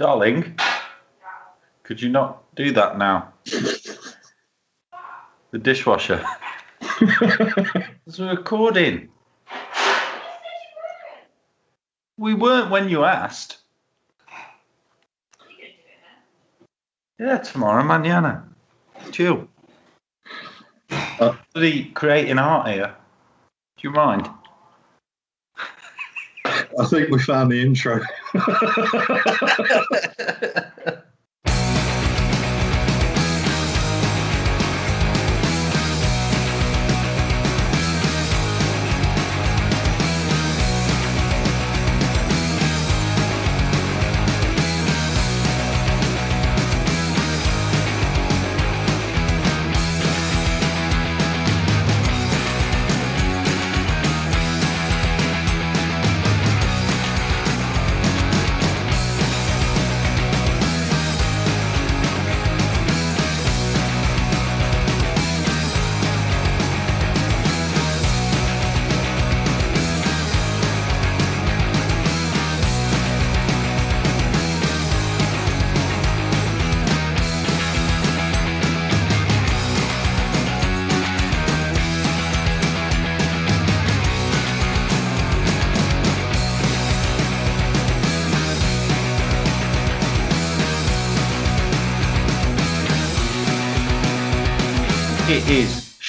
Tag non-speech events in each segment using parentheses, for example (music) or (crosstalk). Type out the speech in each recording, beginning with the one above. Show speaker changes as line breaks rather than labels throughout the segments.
Darling, could you not do that now? The dishwasher. It's recording. We weren't when you asked. Yeah, tomorrow, manana. Chill.
Uh,
Bloody creating art here. Do you mind?
I think we found the intro.
ハハハハ!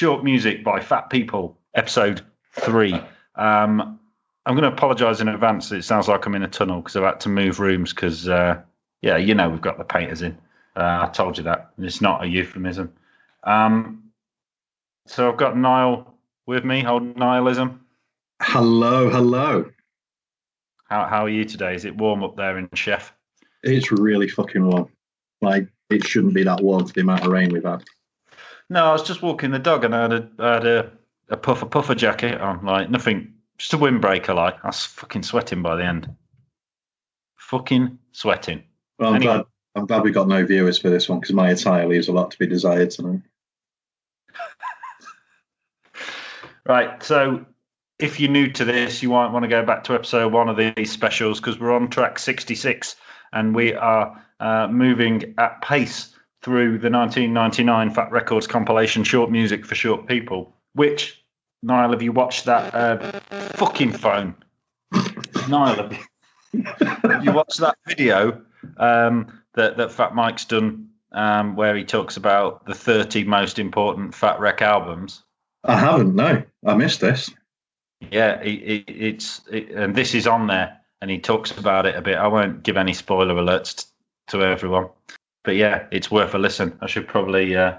Short Music by Fat People, episode three. Um, I'm going to apologise in advance. It sounds like I'm in a tunnel because I've had to move rooms because, uh, yeah, you know, we've got the painters in. Uh, I told you that. And it's not a euphemism. Um, so I've got Niall with me, old nihilism.
hello, hello.
How, how are you today? Is it warm up there in Chef?
It's really fucking warm. Like, it shouldn't be that warm for the amount of rain we've had.
No, I was just walking the dog and I had a, I had a, a puffer puffer jacket on, like nothing, just a windbreaker. Like I was fucking sweating by the end. Fucking sweating.
Well, I'm,
Anyway.
glad, I'm glad we got no viewers for this one because my attire leaves a lot to be desired tonight. (laughs)
Right. So if you're new to this, you might want to go back to episode one of these specials because we're on track 66 and we are uh, moving at pace through the 1999 Fat Records compilation Short Music for Short People. Which, Niall, have you watched that uh, fucking phone? (coughs) Niall, have you, have you watched that video um, that, that Fat Mike's done um, where he talks about the 30 most important Fat Wreck albums?
I haven't, no. I missed this.
Yeah, it, it, it's it, and this is on there, and he talks about it a bit. I won't give any spoiler alerts to everyone, but yeah, it's worth a listen. I should probably uh,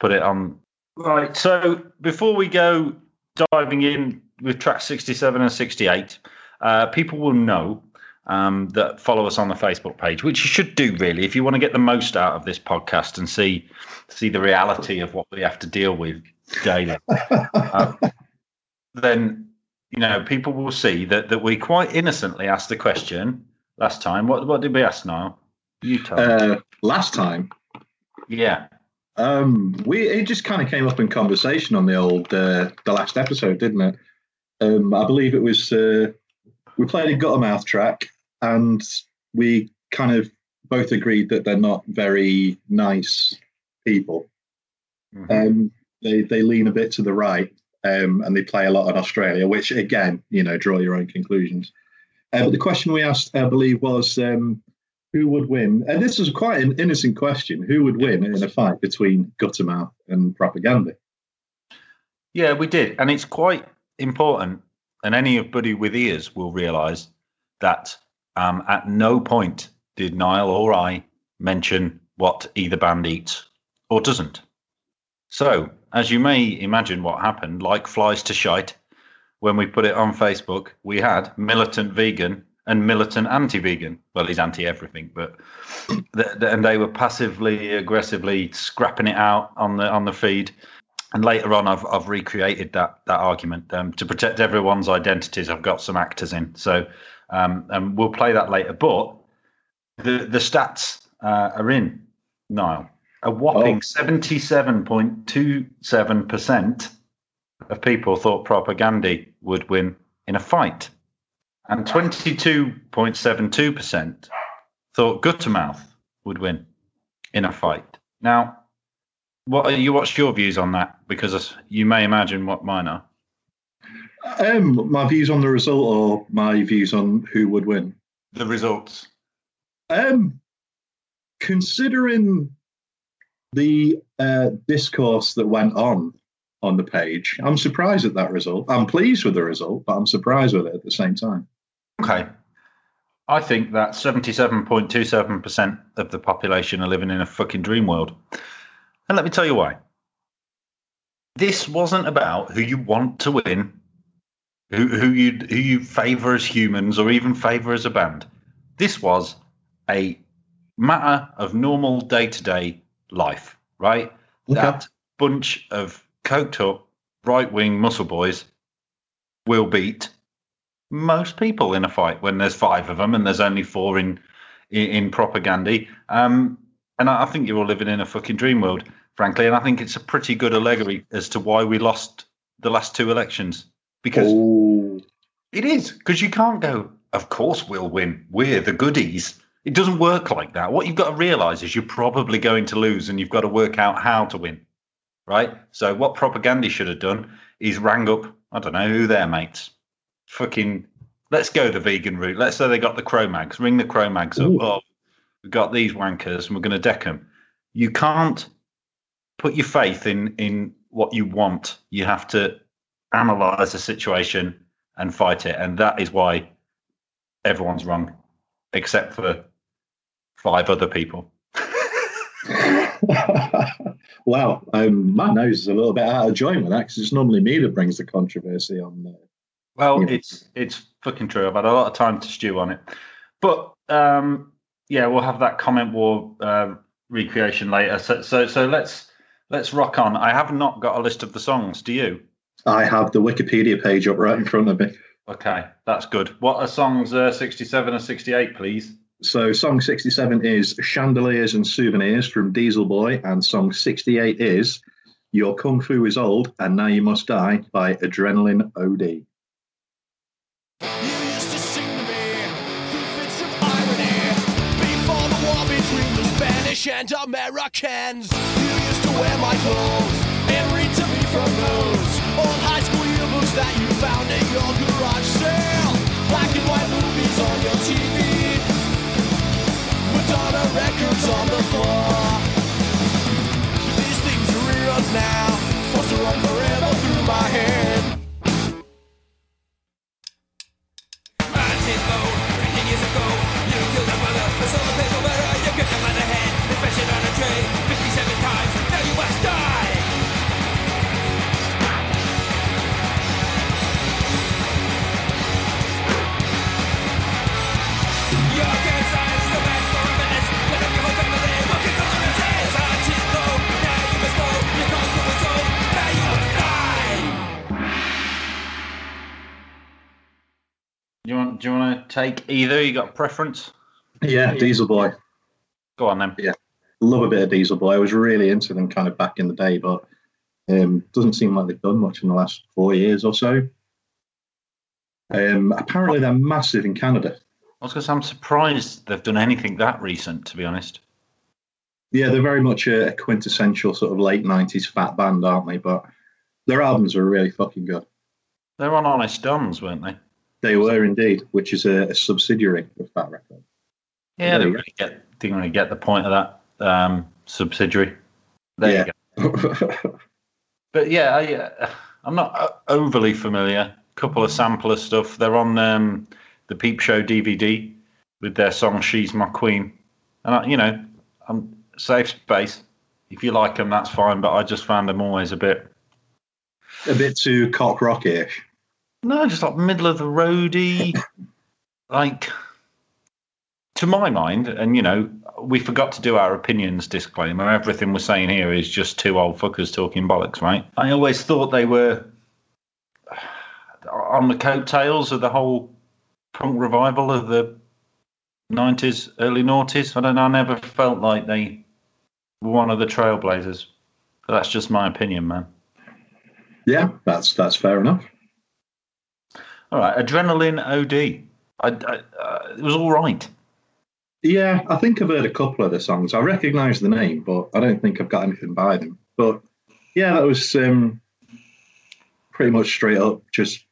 put it on. Right. So before we go diving in with track 67 and 68, uh, people will know um, that follow us on the Facebook page, which you should do really if you want to get the most out of this podcast and see see the reality of what we have to deal with daily. Uh, (laughs) then you know people will see that that we quite innocently asked the question last time. What what did we ask now? You tell.
Uh, last time,
yeah.
um, we it just kind of came up in conversation on the old uh, the last episode, didn't it? Um, I believe it was uh, we played a Guttermouth track, and we kind of both agreed that they're not very nice people.
Mhm.
Um, they they lean a bit to the right, um, and they play a lot in Australia. Which again, you know, draw your own conclusions. Uh, but the question we asked, I believe, was um, who would win? And this was quite an innocent question: who would win in a fight between Guttermouth and Propagandhi?
Yeah, we did, and it's quite important. And anybody with ears will realise that um, at no point did Niall or I mention what either band eats or doesn't. So, as you may imagine, what happened, like flies to shite, when we put it on Facebook, we had militant vegan and militant anti-vegan. Well, he's anti-everything, but th- th- and they were passively aggressively scrapping it out on the on the feed. And later on, I've I've recreated that that argument um, to protect everyone's identities. I've got some actors in, so um, and we'll play that later. But the the stats uh, are in Niall. A whopping
Oh.
seventy-seven point two seven percent of people thought Propagandhi would win in a fight, and twenty-two point seven two percent thought Guttermouth would win in a fight. Now, what are you? What's your views on that? Because you may imagine what mine are.
Um, my views on the result, or my views on who would win.
The results.
Um, considering the uh, discourse that went on on the page, I'm surprised at that result. I'm pleased with the result, but I'm surprised with it at the same time.
Okay. I think that 77.27% of the population are living in a fucking dream world. And let me tell you why. This wasn't about who you want to win, who, who you who you favour as humans, or even favour as a band. This was a matter of normal day to day life, right? Okay. That bunch of coked up right wing muscle boys will beat most people in a fight when there's five of them and there's only four in in, in Propagandhi. Um, and I, I think you're all living in a fucking dream world, frankly. And I think it's a pretty good allegory as to why we lost the last two elections because
oh.
it is because you can't go. Of course, we'll win. We're the goodies. It doesn't work like that. What you've got to realize is you're probably going to lose, and you've got to work out how to win. Right. So what Propagandhi should have done is rang up. I don't know who their mates fucking let's go the vegan route. Let's say they got the Cro-Mags. Ring the Cro-Mags up. Oh, we've got these wankers and we're going to deck them. You can't put your faith in in what you want. You have to analyze the situation and fight it. And that is why everyone's wrong, except for five other people. (laughs)
wow, um, my nose is a little bit out of joint with that because it's normally me that brings the controversy on uh,
well, it's it's fucking true. I've had a lot of time to stew on it, but um, yeah, we'll have that comment war uh, recreation later. So, so so let's let's rock on. I have not got a list of the songs. Do you?
I have the Wikipedia page up right in front of me.
Okay, that's good. What are songs uh, 67 and 68, please?
So, song 67 is Chandeliers and Souvenirs from Diesel Boy, and song 68 is Your Kung Fu is Old and Now You Must Die by Adrenaline OD. And Americans. You used to wear my clothes and read to me from those old high school yearbooks that you found at your garage sale. Black and white movies on your TV. Madonna records on the floor. These things are reruns now, forced to run forever through my head. I did low, years ago,
want? Do you want to take either? You got a preference?
Yeah, Diesel Boy.
Go on then.
Yeah, love a bit of Diesel Boy. I was really into them kind of back in the day, but um, doesn't seem like they've done much in the last four years or so. Um, apparently, they're massive in Canada.
I was going to say, I'm surprised they've done anything that recent, to be honest.
Yeah, they're very much a quintessential sort of late 90s fat band, aren't they? But their albums are really fucking good.
They were on Honest Dons, weren't they?
They were indeed, which is a, a subsidiary of Fat Record.
Yeah, they really get, didn't really get the point of that um, subsidiary. There yeah. you go. but yeah, I, uh, I'm not overly familiar. A couple of sampler stuff. They're on um, the Peep Show DVD with their song "She's My Queen," and I, you know, I'm safe space. If you like them, that's fine. But I just found them always a bit,
a bit too cock rockish.
No, just like middle of the roady, like to my mind, and you know, we forgot to do our opinions disclaimer. Everything we're saying here is just two old fuckers talking bollocks, right? I always thought they were on the coattails of the whole punk revival of the 90s, early noughties. I don't know. I never felt like they were one of the trailblazers. But that's just my opinion, man.
Yeah, that's that's fair enough.
All right, Adrenaline OD. I, I, uh, it was all right.
Yeah, I think I've heard a couple of the songs. I recognise the name, but I don't think I've got anything by them. But yeah, that was um, pretty much straight up just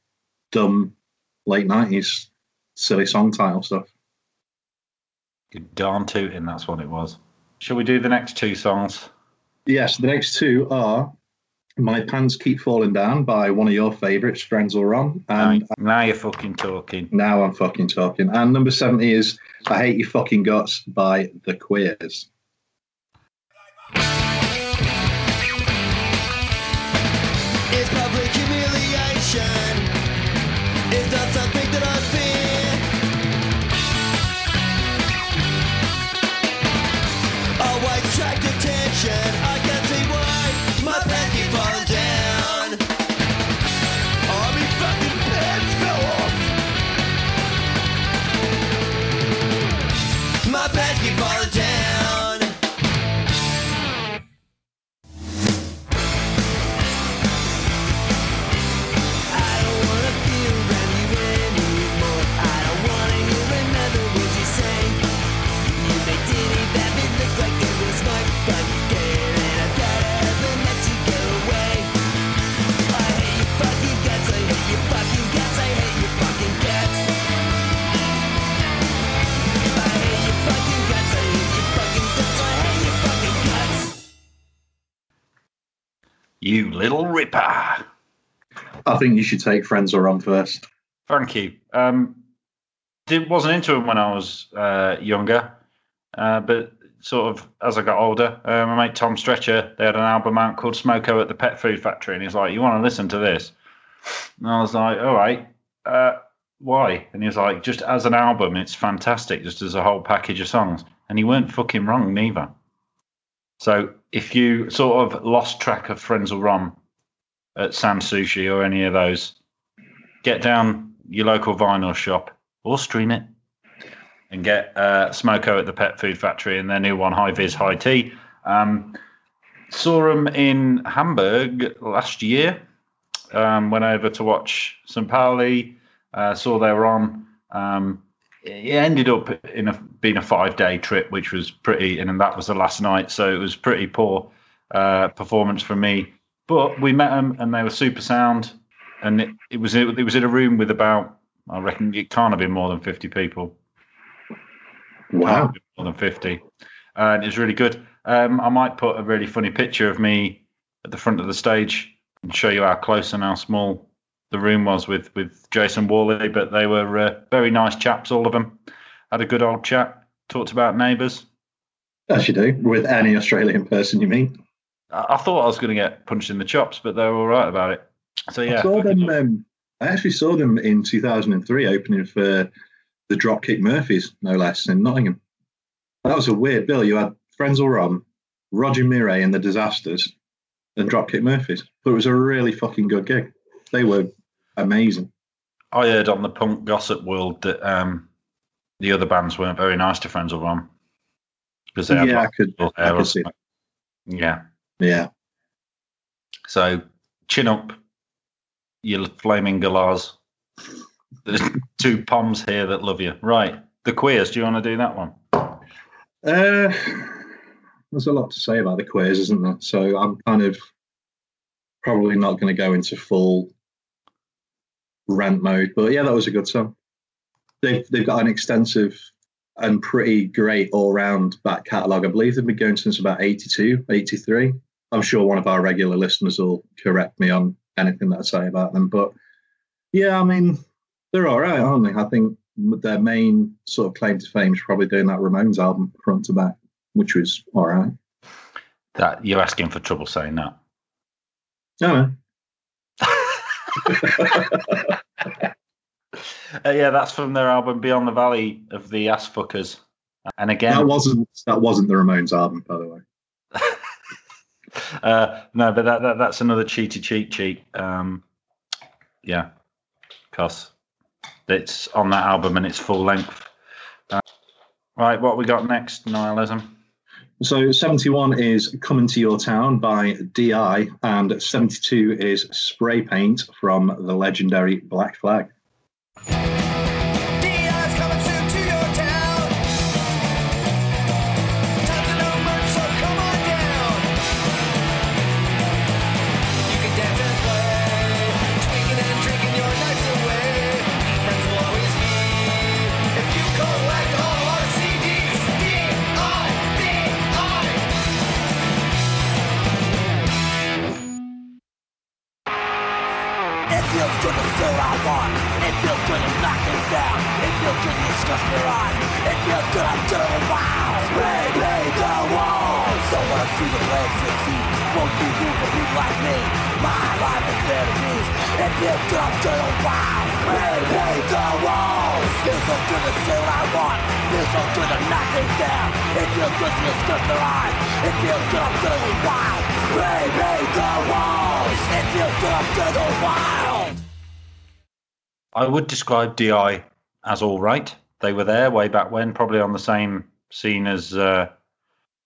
dumb late nineties silly song title stuff.
Good darn tooting, that's what it was. Shall we do the next two songs?
Yes, the next two are My Pants Keep Falling Down by one of your favourites, Frenzal Rhomb. And
now you're fucking talking.
Now I'm fucking talking. And number 70 is I Hate Your Fucking Guts by The Queers.
It's public humiliation.
Little ripper.
I think you should take Frenzal Rhomb first.
Thank you. Um, did, wasn't into him when I was uh, younger, uh, but sort of as I got older, uh, my mate Tom Stretcher, they had an album out called Smoko at the Pet Food Factory, and he's like, "You want to listen to this?" And I was like, "All right, uh, why?" And he was like, "Just as an album, it's fantastic, just as a whole package of songs." And he weren't fucking wrong neither. So if you sort of lost track of Frenzal Rhomb at Sans Souci or any of those, get down your local vinyl shop or stream it and get uh, Smoko at the Pet Food Factory and their new one, Hi-Vis High Tea. Um, saw them in Hamburg last year. Um, went over to watch St. Pauli. Uh, saw they were on. Um, it ended up in a, being a five day trip, which was pretty, and that was the last night, so it was pretty poor uh, performance for me. But we met them, and they were super sound, and it, it was it was in a room with about I reckon it can't have been more than fifty people.
Wow.
more than fifty, and it was really good. Um, I might put a really funny picture of me at the front of the stage and show you how close and how small the room was with with Jason Whalley. But they were uh, very nice chaps, all of them. Had a good old chat, talked about neighbours.
As you do with any Australian person you meet.
I, I thought I was going to get punched in the chops, but they were all right about it. So yeah,
I saw them. Um, I actually saw them in 2003 opening for the Dropkick Murphys, no less, in Nottingham. That was a weird bill. You had Frenzal Rhomb, Roger Miret and the Disasters, and Dropkick Murphys. But it was a really fucking good gig. They were amazing.
I heard on the punk gossip world that um, the other bands weren't very nice to Frenzal Rhomb because they had
Yeah, I
like,
could, I could see.
Yeah.
Yeah.
So chin up, you flaming galahs. There's (laughs) two poms here that love you. Right. The queers. Do you want to do that one?
Uh, there's a lot to say about the queers, isn't there? So I'm kind of probably not going to go into full rant mode, but yeah, that was a good song. They've they've got an extensive and pretty great all round back catalogue. I believe they've been going since about 82, 83. I'm sure one of our regular listeners will correct me on anything that I say about them, but yeah, I mean they're all right, aren't they? I think their main sort of claim to fame is probably doing that Ramones album front to back, which was all right.
That you're asking for trouble saying that.
No,
Uh, yeah, that's from their album Beyond the Valley of the Ass Fuckers. And again,
that wasn't that wasn't the Ramones album, by the way. (laughs)
uh, no, but that, that that's another cheaty cheat cheat. Um, yeah, because it's on that album and it's full length. Uh, right, what we got next? Nihilism.
So 71 is Coming to Your Town by DI, and 72 is Spray Paint from the legendary Black Flag.
Would describe DI as all right. They were there way back when, probably on the same scene as uh,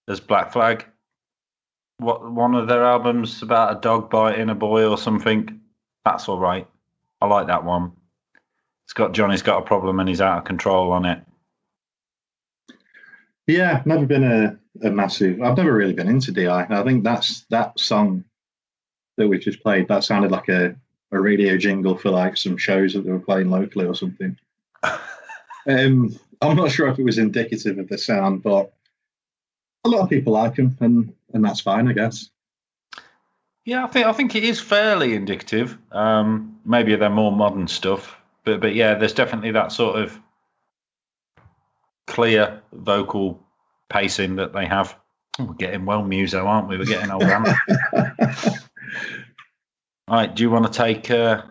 as Black Flag. What one of their albums about a dog biting a boy or something? That's all right. I like that one. It's got Johnny's got a problem and he's out of control on it.
Yeah, never been a, a massive. I've never really been into DI. I think that's that song that we just played. That sounded like a, a radio jingle for like some shows that they were playing locally or something. (laughs) um, I'm not sure if it was indicative of the sound, but a lot of people like them, and and that's fine, I guess.
Yeah, I think I think it is fairly indicative. Um, maybe they're more modern stuff, but but yeah, there's definitely that sort of clear vocal pacing that they have. Oh, we're getting well muso, aren't we? We're getting old. (laughs) All right, do you want to take uh,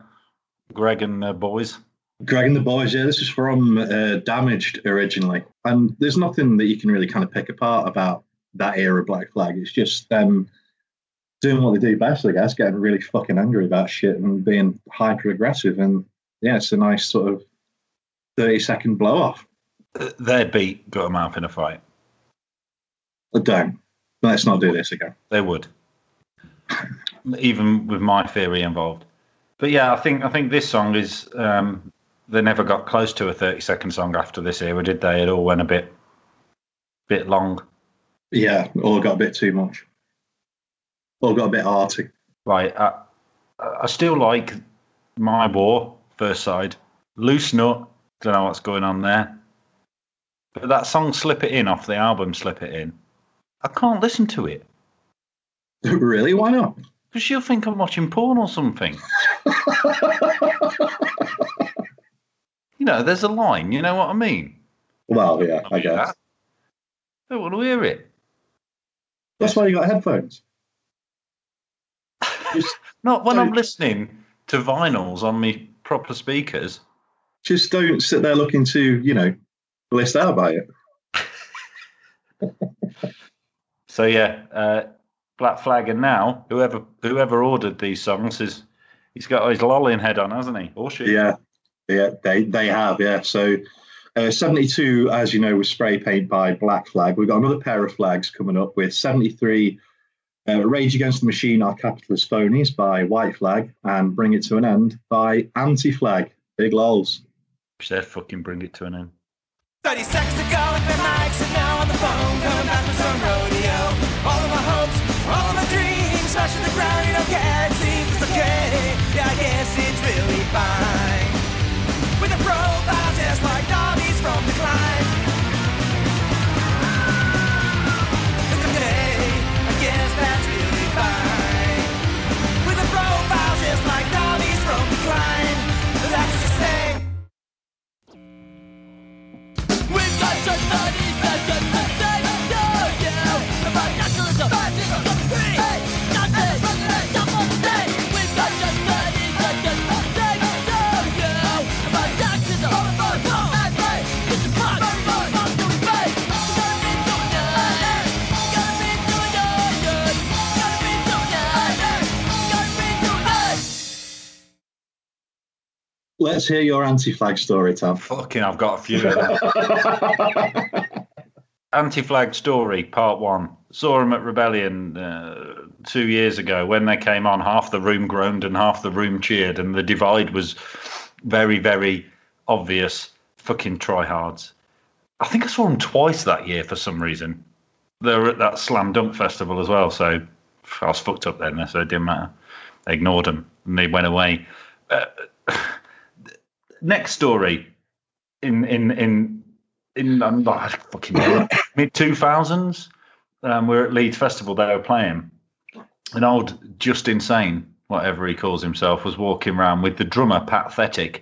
Greg and the boys?
Greg and the Boys, yeah, this is from uh, Damaged originally. And there's nothing that you can really kind of pick apart about that era of Black Flag. It's just them doing what they do best, I guess, getting really fucking angry about shit and being hyper aggressive. And yeah, it's a nice sort of 30 second blow off.
Their beat got them out in a fight.
But don't. Let's not do this again.
They would, even with my theory involved. But yeah, I think I think this song is. Um, they never got close to a thirty-second song after this era, did they? It all went a bit, bit long.
Yeah, all got a bit too much. All got a bit arty.
Right. I, I still like My War, first side. Loose Nut, don't know what's going on there. But that song Slip It In off the album Slip It In, I can't listen to it. (laughs)
really? Why not?
Because you'll think I'm watching porn or something. (laughs) You know, there's a line, you know what I mean?
well, yeah, I guess.
that. I don't want to hear it.
That's why you got headphones. (laughs) Just,
Not when I'm listening to vinyls on me proper speakers.
just don't sit there looking to, you know, list out by it. (laughs)
So yeah, uh, Black Flag, and now whoever whoever ordered these songs is he's got his lolling head on, hasn't he? Or she?
Yeah, yeah, they they have, yeah. So uh, 72, as you know, was spray paint by Black Flag. We've got another pair of flags coming up with 73, uh, Rage Against the Machine Are Capitalist Phonies by White Flag and Bring It to an End by Anti Flag. Big lols.
Said fucking bring it to an end.
30 seconds to go with their mics care it seems it's okay yeah I guess it's really fine with a profile just like Dobby's from the climb it's okay I guess that's really fine with a profile just like Dobby's from the climb that's what you say We've got just 30 seconds
Let's hear your anti flag story, Tom.
Fucking, I've got a few. of them. (laughs) Anti-flag story, part one. Saw them at Rebellion uh, two years ago when they came on. Half the room groaned and half the room cheered, and the divide was very, very obvious. Fucking tryhards. I think I saw them twice that year for some reason. They were at that Slam Dunk Festival as well, so I was fucked up then, so it didn't matter. Ignored them and they went away. Uh, next story in in in in I'm not fucking mid two thousands. Um, we we're at Leeds Festival. They were playing. An old Justin Sane, whatever he calls himself, was walking around with the drummer Pat Thetic.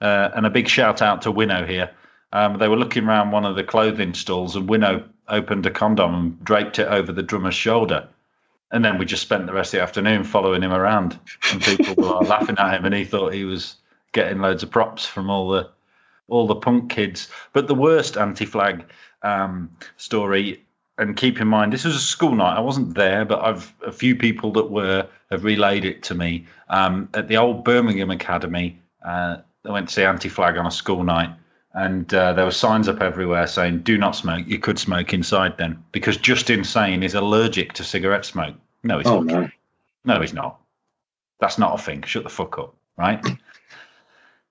Uh, and a big shout out to Winnow here. Um, they were looking around one of the clothing stalls, and Winnow opened a condom and draped it over the drummer's shoulder. And then we just spent the rest of the afternoon following him around, and people were (laughs) laughing at him, and he thought he was getting loads of props from all the all the punk kids. But the worst anti-flag um, story, and keep in mind this was a school night. I wasn't there, but I've a few people that were have relayed it to me um, at the old Birmingham Academy. Uh, I went to see anti-flag on a school night, and uh, there were signs up everywhere saying "Do not smoke." You could smoke inside then, because Justin Sane is allergic to cigarette smoke. No, he's
Oh
not.
no.
No, he's not. That's not a thing. Shut the fuck up, right?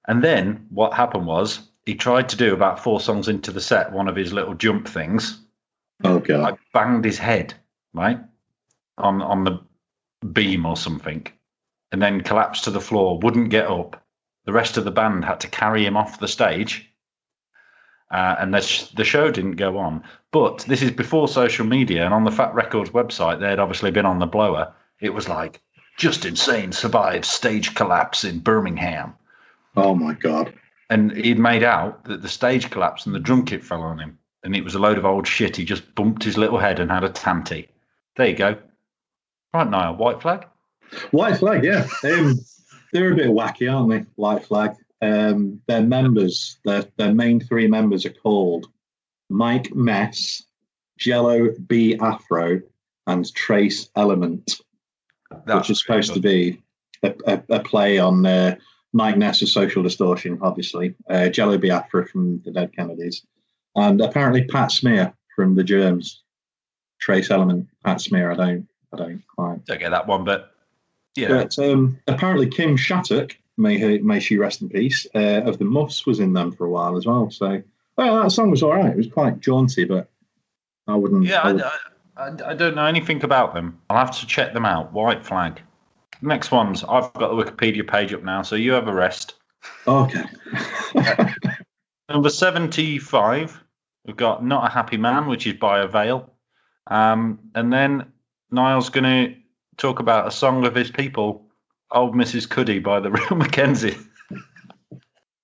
And then what happened was he tried to do about four songs into the set one of his little jump things.
Oh god.
I banged his head, right, on on the beam or something, and then collapsed to the floor. Wouldn't get up. The rest of the band had to carry him off the stage. Uh, and the, sh- the show didn't go on. But this is before social media, and on the Fat Records website, they had obviously been on the blower. It was like, Justin Sane survives stage collapse in Birmingham.
Oh my god.
And he'd made out that the stage collapsed and the drum kit fell on him. And it was a load of old shit. He just bumped his little head and had a tanty. There you go. Right, Niall, white flag?
White Flag, yeah. Um, they're a bit wacky, aren't they? White Flag. Um, their members, their their main three members are called Mike Mess, Jello B Afro, and Trace Element, which is supposed to be a, a, a play on uh, Mike Ness's Social Distortion, obviously. Uh, Jello Biafra from the Dead Kennedys, and apparently Pat Smear from the Germs. Trace Element, Pat Smear. I don't, I don't quite.
Don't get that one, but yeah.
But um, apparently, Kim Shattuck, may he, may she rest in peace, uh, of the Muffs was in them for a while as well. So, well, that song was all right. It was quite jaunty, but I wouldn't.
Yeah,
I would-
I, I, I don't know anything about them. I'll have to check them out. White flag. Next ones. I've got the Wikipedia page up now, so you have a rest.
okay. (laughs)
Number 75, we've got Not a Happy Man, which is by Avail. Um, and then Niall's going to talk about a song of his people, Old Mrs. Cuddy by the (laughs) Real McKenzie.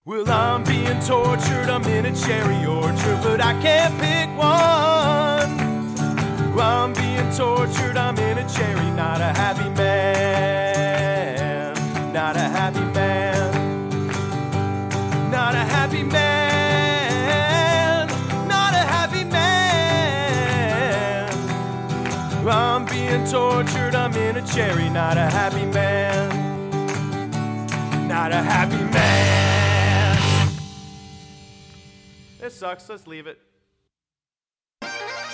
Well, I'm being tortured, I'm in a cherry orchard, but I can't pick one. I'm being tortured, I'm in a cherry, not a happy man. Not a happy man. Not a happy man. Not a happy man. I'm being tortured, I'm in a cherry, not a happy man not a happy man. This sucks. Let's leave it.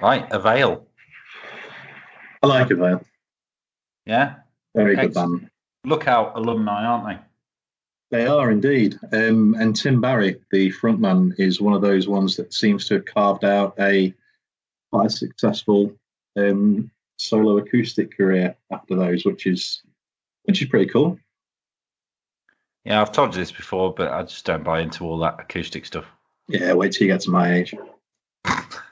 veil.
I like Avail.
Yeah.
Very good band.
Lookout alumni, aren't they?
They are indeed. Um, and Tim Barry, the frontman, is one of those ones that seems to have carved out a quite a successful um, solo acoustic career after those, which is which is pretty cool.
Yeah, I've told you this before, but I just don't buy into all that acoustic stuff.
Yeah, wait till you get to my age. (laughs)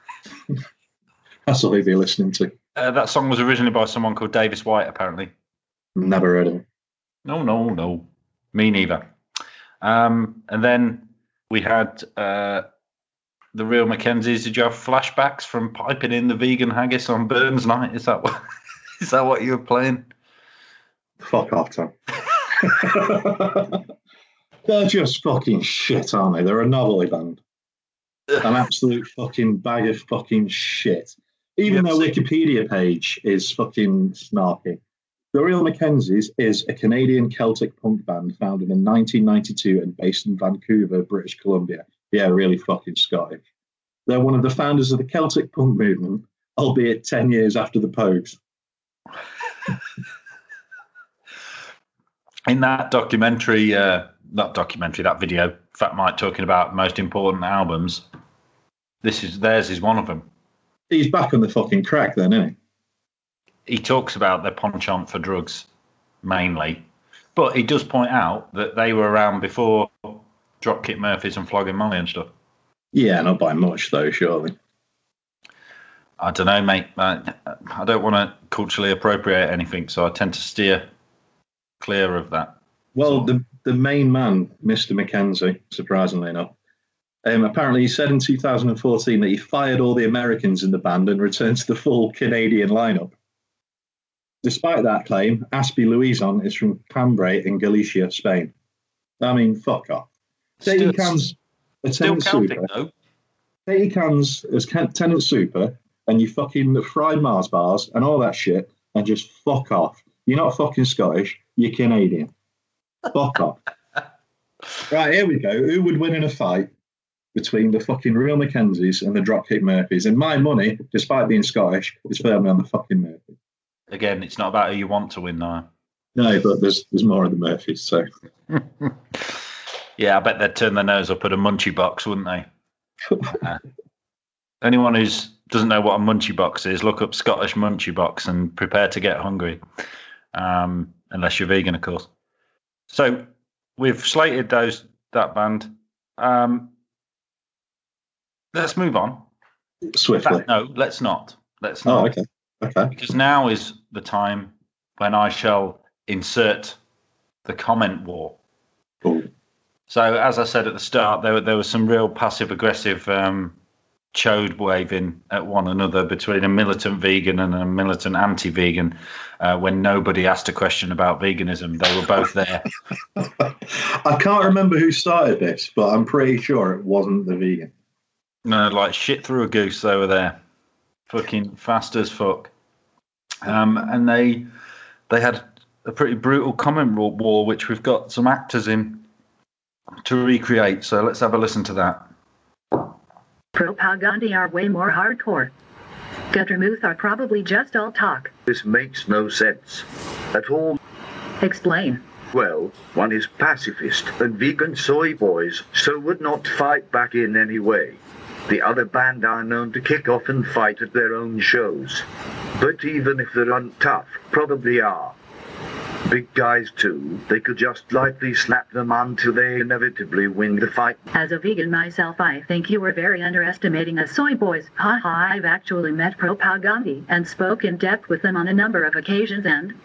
That's all you'll be listening to.
Uh, that song was originally by someone called Davis White, apparently.
Never heard of it.
No, no, no. Me neither. Um, and then we had uh, the real McKenzies. Did you have flashbacks from piping in the vegan haggis on Burns night? Is that what? (laughs) Is that what you were playing?
Fuck off, Tom. (laughs) They're just fucking shit, aren't they? They're a novelty band. An (laughs) absolute fucking bag of fucking shit. Even their Wikipedia page is fucking snarky. The Real McKenzies is a Canadian Celtic punk band founded in 1992 and based in Vancouver, British Columbia. Yeah, really fucking Scottish. They're one of the founders of the Celtic punk movement, albeit 10 years after the Pogues. (laughs)
In that documentary, uh, that documentary, that video, Fat Mike talking about most important albums. This is theirs is one of them.
He's back on the fucking crack then, isn't he?
He talks about their penchant for drugs mainly, but he does point out that they were around before Dropkick Murphys and Flogging Molly and stuff.
Yeah, not by much though, surely.
I don't know, mate. I, I don't want to culturally appropriate anything, so I tend to steer clear of that.
Well, the the main man, Mr. McKenzie, surprisingly enough, um, apparently he said in 2014 that he fired all the Americans in the band and returned to the full Canadian lineup. Despite that claim, Aspie Louison is from Cambre in Galicia, Spain. I mean, fuck off.
Still-
cans as
Still
Tennent's
counting
super.
though.
Take cans as tenant super and you fucking fried Mars bars and all that shit and just fuck off. You're not fucking Scottish, you're Canadian. Fuck off. (laughs) Right, here we go. Who would win in a fight between the fucking real McKenzies and the Dropkick Murphys? And my money, despite being Scottish, is firmly on the fucking Murphys.
Again, it's not about who you want to win, though.
No, but there's there's more of the Murphys, so (laughs)
Yeah, I bet they'd turn their nose up at a munchie box, wouldn't they? (laughs) Uh, anyone who doesn't know what a munchie box is, look up Scottish munchie box and prepare to get hungry. Um, unless you're vegan, of course. So we've slated those that band. Um, let's move on.
Swiftly.
fact, no, let's not. Let's not.
Oh, okay. Okay.
because now is the time when I shall insert the comment war.
Cool.
So, as I said at the start, there, there was some real passive aggressive um, chode waving at one another between a militant vegan and a militant anti vegan uh, when nobody asked a question about veganism. They were both there. (laughs)
I can't remember who started this, but I'm pretty sure it wasn't the vegan.
No, like shit through a goose, they were there. Fucking fast as fuck. Um, and they they had a pretty brutal comment war, which we've got some actors in to recreate. So let's have a listen to that.
Propagandhi are way more hardcore. Guttermouth are probably just all talk.
This makes no sense at all.
Explain.
Well, one is pacifist and vegan soy boys, so would not fight back in any way. The other band are known to kick off and fight at their own shows. But even if they're untough, probably are. Big guys too, they could just lightly slap them until they inevitably win the fight.
As a vegan myself, I think you were very underestimating us soy boys. Haha, I've actually met Propagandhi and spoke in depth with them on a number of occasions and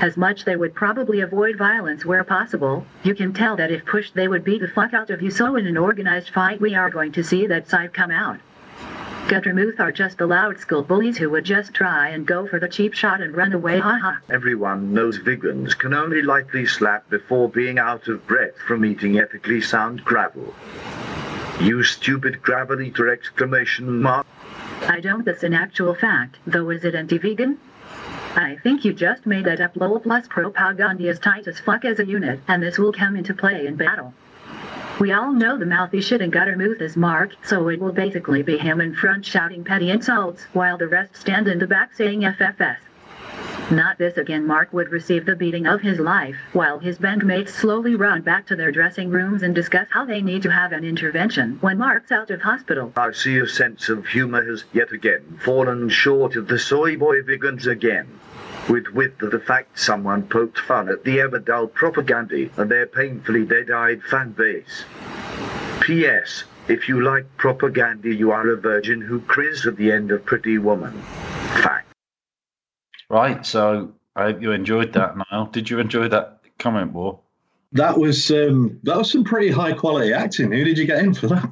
as much they would probably avoid violence where possible, you can tell that if pushed they would beat the fuck out of you so in an organized fight we are going to see that side come out. Guttermouth are just the loud school bullies who would just try and go for the cheap shot and run away haha.
Everyone knows vegans can only lightly slap before being out of breath from eating ethically sound gravel. You stupid gravel eater exclamation mark.
I don't that's an actual fact, though is it anti-vegan? I think you just made that up lol plus Propagandhi is tight as fuck as a unit, and this will come into play in battle. We all know the mouthy shit and guttermouth is Mark, so it will basically be him in front shouting petty insults, while the rest stand in the back saying FFS. Not this again Mark would receive the beating of his life, while his bandmates slowly run back to their dressing rooms and discuss how they need to have an intervention when Mark's out of hospital.
I see your sense of humor has yet again fallen short of the soy boy vegans again. With with the fact someone poked fun at the ever dull Propagandhi and their painfully dead-eyed fan base. P.S. If you like Propagandhi, you are a virgin who cries at the end of Pretty Woman. Fact.
Right. So I hope you enjoyed that, Niall. Did you enjoy that comment war?
That was um, that was some pretty high quality acting. Who did you get in for that?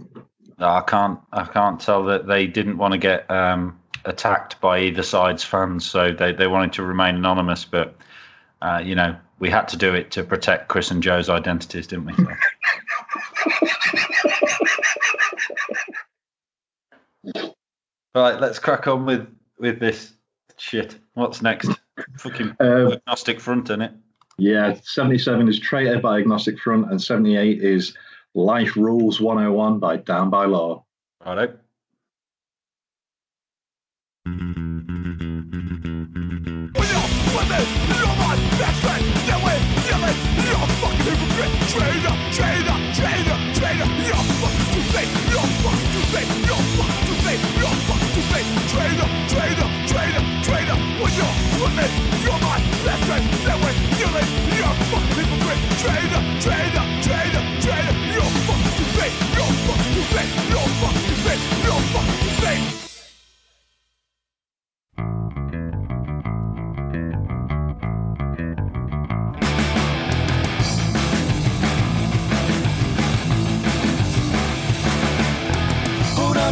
I can't. I can't tell that they didn't want to get um, attacked by either side's fans, so they, they wanted to remain anonymous. But uh, you know, we had to do it to protect Chris and Joe's identities, didn't we? So. (laughs) right, let's crack on with with this shit. What's next? Fucking
Uh, (laughs)
agnostic front, in it.
yeah, 77 is Traitor by Agnostic Front, and 78 is Life Rules 101 by Down by Law.
Righto.
You're my best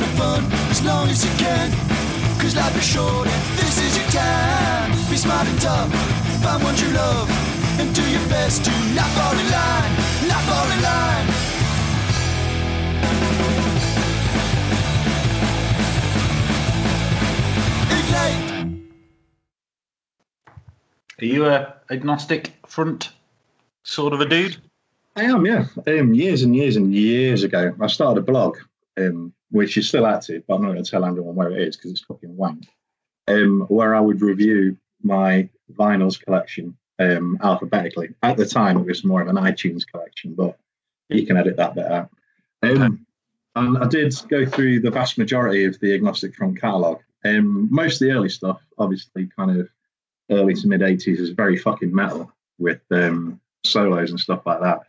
Hold on to fun as long as you can. Cause life is short and this is your time. Be smart and tough, find what you love, and do your best to not fall in line, not fall in line. Ignite.
Are you a agnostic front sort of a dude?
I am, yeah. Um, years and years and years ago, I started a blog, um, which is still active, but I'm not going to tell anyone where it is because it's fucking wank. Um, where I would review my vinyls collection um, alphabetically. At the time, it was more of an iTunes collection, but you can edit that bit out. Um, and I did go through the vast majority of the Agnostic Front catalogue. Um, most of the early stuff, obviously, kind of early to mid 80s, is very fucking metal with um, solos and stuff like that.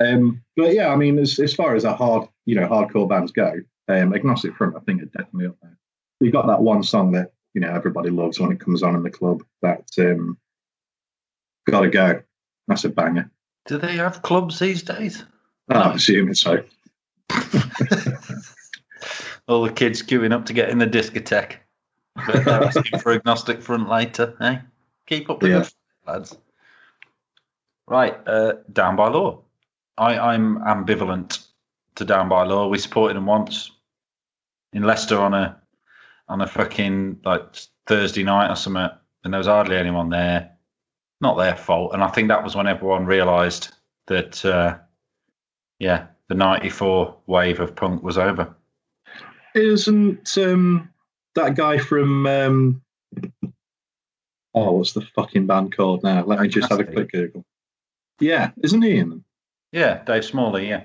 Um, but yeah, I mean, as, as far as a hard, you know, hardcore bands go, um, Agnostic Front, I think, are definitely up there. You've got that one song that you know everybody loves when it comes on in the club. That um, gotta go. That's a banger.
Do they have clubs these days?
I'm assuming so. (laughs)
All the kids queuing up to get in the discotheque. But they're asking for agnostic front later, eh? Keep up the
Yeah.
good lads. Right, uh, down by law. I, I'm ambivalent to down by law. We supported them once in Leicester on a on a fucking like Thursday night or something, and there was hardly anyone there. Not their fault, and I think that was when everyone realised that, uh, yeah, the '94 wave of punk was over.
Isn't um, that guy from um, oh, what's the fucking band called now? Let me just have a quick Google. Yeah, isn't he in them?
Yeah, Dave Smalley. Yeah,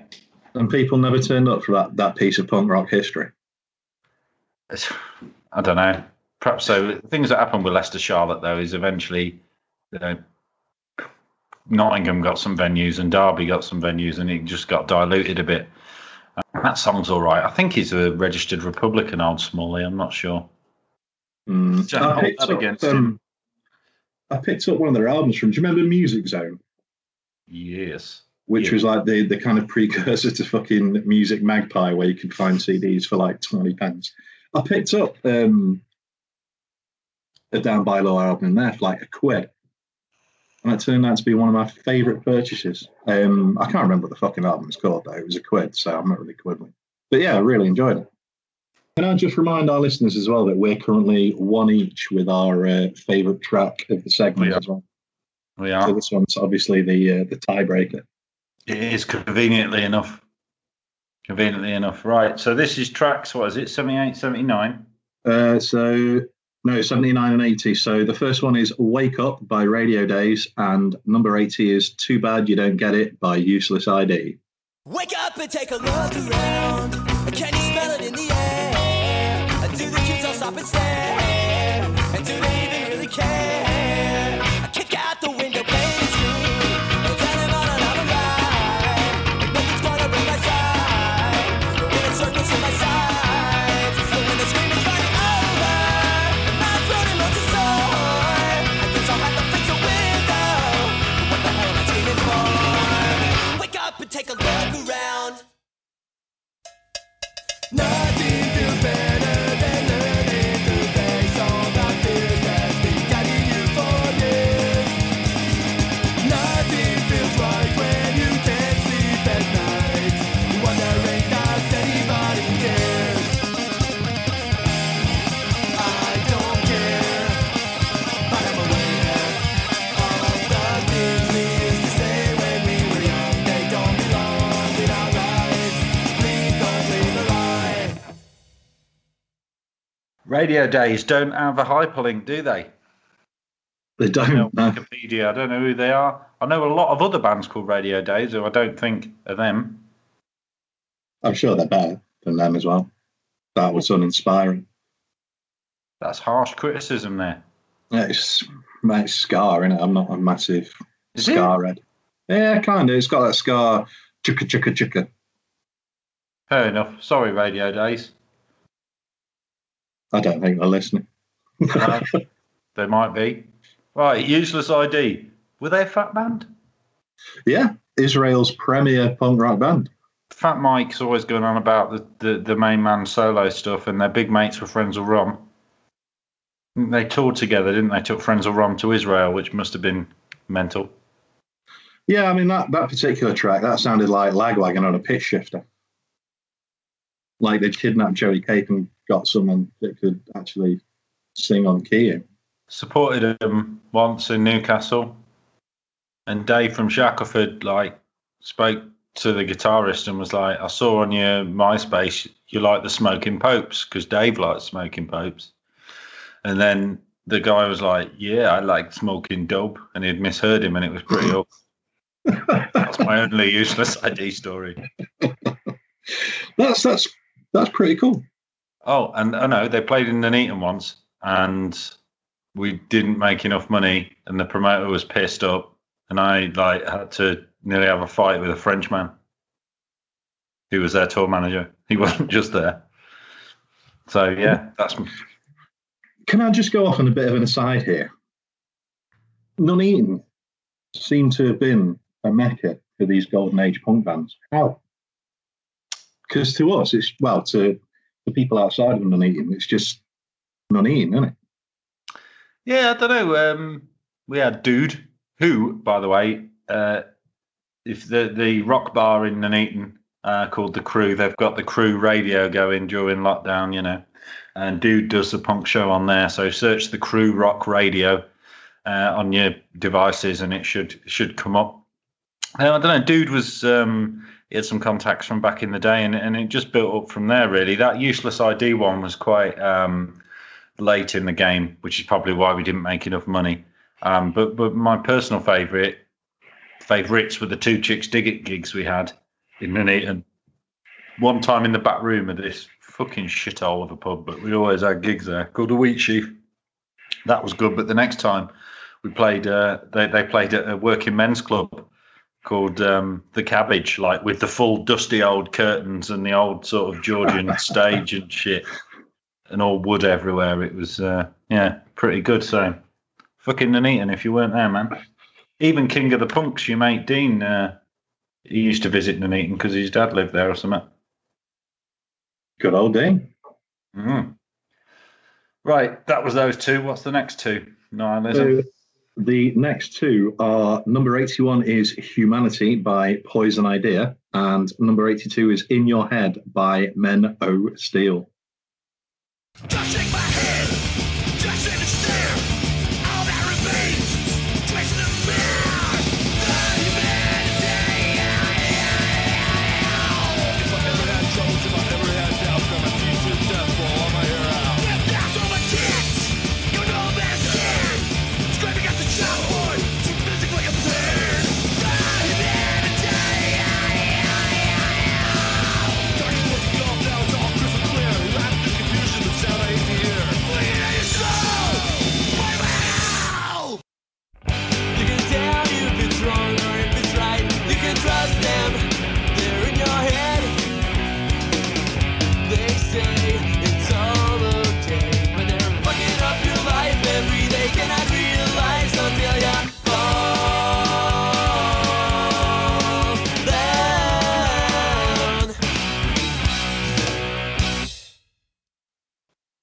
And people never turned up for that that piece of punk rock history.
I don't know. Perhaps so. Things that happened with Leicester Charlotte though is eventually, you know, Nottingham got some venues and Derby got some venues, and it just got diluted a bit. Uh, that song's all right. I think he's a registered Republican, old Smalley. I'm not sure.
Mm. I, picked up, um. I picked up one of their albums from. Do you remember Music Zone?
Yes.
Which
Yeah.
was like the, the kind of precursor to fucking Music Magpie, where you could find CDs for like twenty pence. I picked up um, a Down by Law album in there for like a quid, and it turned out to be one of my favourite purchases. Um, I can't remember what the fucking album album's called though. It was a quid, so I'm not really quibbling. But yeah, I really enjoyed it. Can I just remind our listeners as well that we're currently one each with our uh, favourite track of the segment
We are.
as well.
We
So this one's obviously the uh, the tiebreaker.
It is conveniently enough. Conveniently enough. Right. So this is tracks. What is it? 78, 79.
Uh, so no, 79 and 80. So the first one is Wake Up by Radio Days, and number 80 is Too Bad You Don't Get It by Useless ID.
Wake up and take a look around. Can you smell it in the air? Do the kids all stop and stare? And do they even really care?
Radio days don't have a hyperlink, do they?
They don't.
No. Wikipedia. I don't know who they are. I know a lot of other bands called Radio Days, who I don't think are them.
I'm sure they're better than them as well. That was uninspiring.
That's harsh criticism there.
It's, it's Ska, innit? I'm not a massive
Is it?
Ska head. Yeah, kind of. It's got that Ska, chukka chukka chukka.
Fair enough. Sorry, Radio Days.
I don't think they're listening.
Uh, they might be. Right, Useless ID. Were they a fat band?
yeah, Israel's premier punk rock band.
Fat Mike's always going on about the, the, the main man solo stuff, and their big mates were Friends of Rom. They toured together, didn't they? Took Friends of Rom to Israel, which must have been mental.
Yeah, I mean that that particular track that sounded like Lagwagon on a pitch shifter. Like they'd kidnapped Joey Cape and got someone that could actually sing on key.
Supported him once in Newcastle, and Dave from Shackleford like spoke to the guitarist and was like, "I saw on your MySpace you like the Smoking Popes because Dave likes Smoking Popes," and then the guy was like, "Yeah, I like smoking dope," and he'd misheard him, and it was pretty awkward. That's my only useless (laughs) ID story.
That's that's that's pretty cool.
Oh, and I know they played in Nuneaton once, and we didn't make enough money, and the promoter was pissed up, and I like had to nearly have a fight with a Frenchman who was their tour manager. He (laughs) wasn't just there. So yeah, that's
Can I just go off on a bit of an aside here? Nuneaton seemed to have been a mecca for these golden age punk bands. How? Because to us, it's well to the people outside of Nuneaton, it's just Nuneaton, isn't it?
yeah. I don't know. Um, we had Dude, who, by the way, uh, if the the rock bar in Nuneaton uh, called the Crew, they've got the Crew radio going during lockdown, you know, and Dude does the punk show on there. So search the Crew Rock Radio uh, on your devices, and it should should come up. I don't know. Dude was um, he had some contacts from back in the day, and, and it just built up from there. Really, that useless ID one was quite um, late in the game, which is probably why we didn't make enough money. Um, but but my personal favourite favourites were the two Chixdiggit gigs we had in Nuneaton. One time in the back room of this fucking shithole of a pub, but we always had gigs there called the Wheat Sheaf. That was good. But the next time we played, uh, they they played at a working men's club called um, the Cabbage, like with the full dusty old curtains and the old sort of Georgian (laughs) stage and shit, and all wood everywhere. It was uh, yeah, pretty good. So fucking Nuneaton if you weren't there, man. Even King of the Punks, your mate Dean, uh, he used to visit Nuneaton because his dad lived there or something.
Good old Dean.
Mm. Right, that was those two. What's the next two? Nihilism.
The next two are number 81 is Humanity by Poison Idea, and number 82 is In Your Head by Men O Steel.
Shake my head,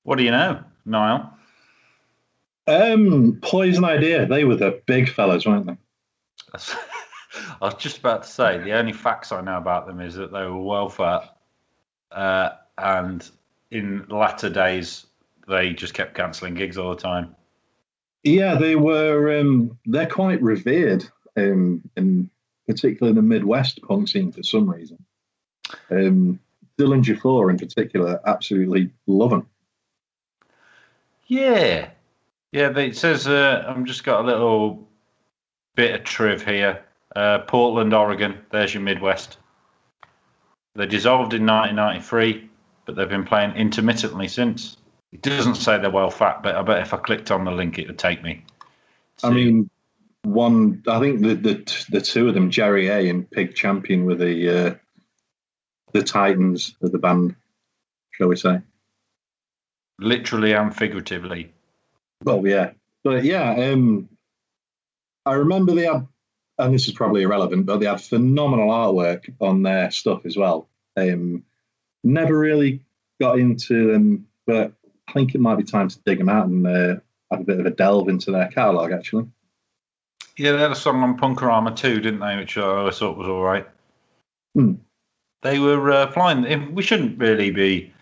What do you know, Niall?
Um, Poison Idea, they were the big fellas, weren't they? (laughs)
I was just about to say the only facts I know about them is that they were well fat, uh, and in latter days they just kept cancelling gigs all the time.
Yeah, they were. Um, they're quite revered, um, in particularly in the Midwest punk scene for some reason. Um, Dylan Jafor in particular, absolutely love them.
Yeah, Yeah, they- it says uh, I'm just got a little bit of triv here. Uh, Portland, Oregon. There's your Midwest. They dissolved in 1993, but they've been playing intermittently since. It doesn't say they're well fat, but I bet if I clicked on the link, it would take me.
I mean, one. I think the the the two of them, Jerry A and Pig Champion, were the uh, the titans of the band, shall we say?
Literally and figuratively.
Well, yeah, but yeah. Um, I remember they had, and this is probably irrelevant, but they had phenomenal artwork on their stuff as well. Um, never really got into them, but I think it might be time to dig them out and uh, have a bit of a delve into their catalogue. Actually,
Yeah, they had a song on Punkorama too, didn't they? Which I always thought was all right.
Hmm.
They were uh, flying. if- We shouldn't really be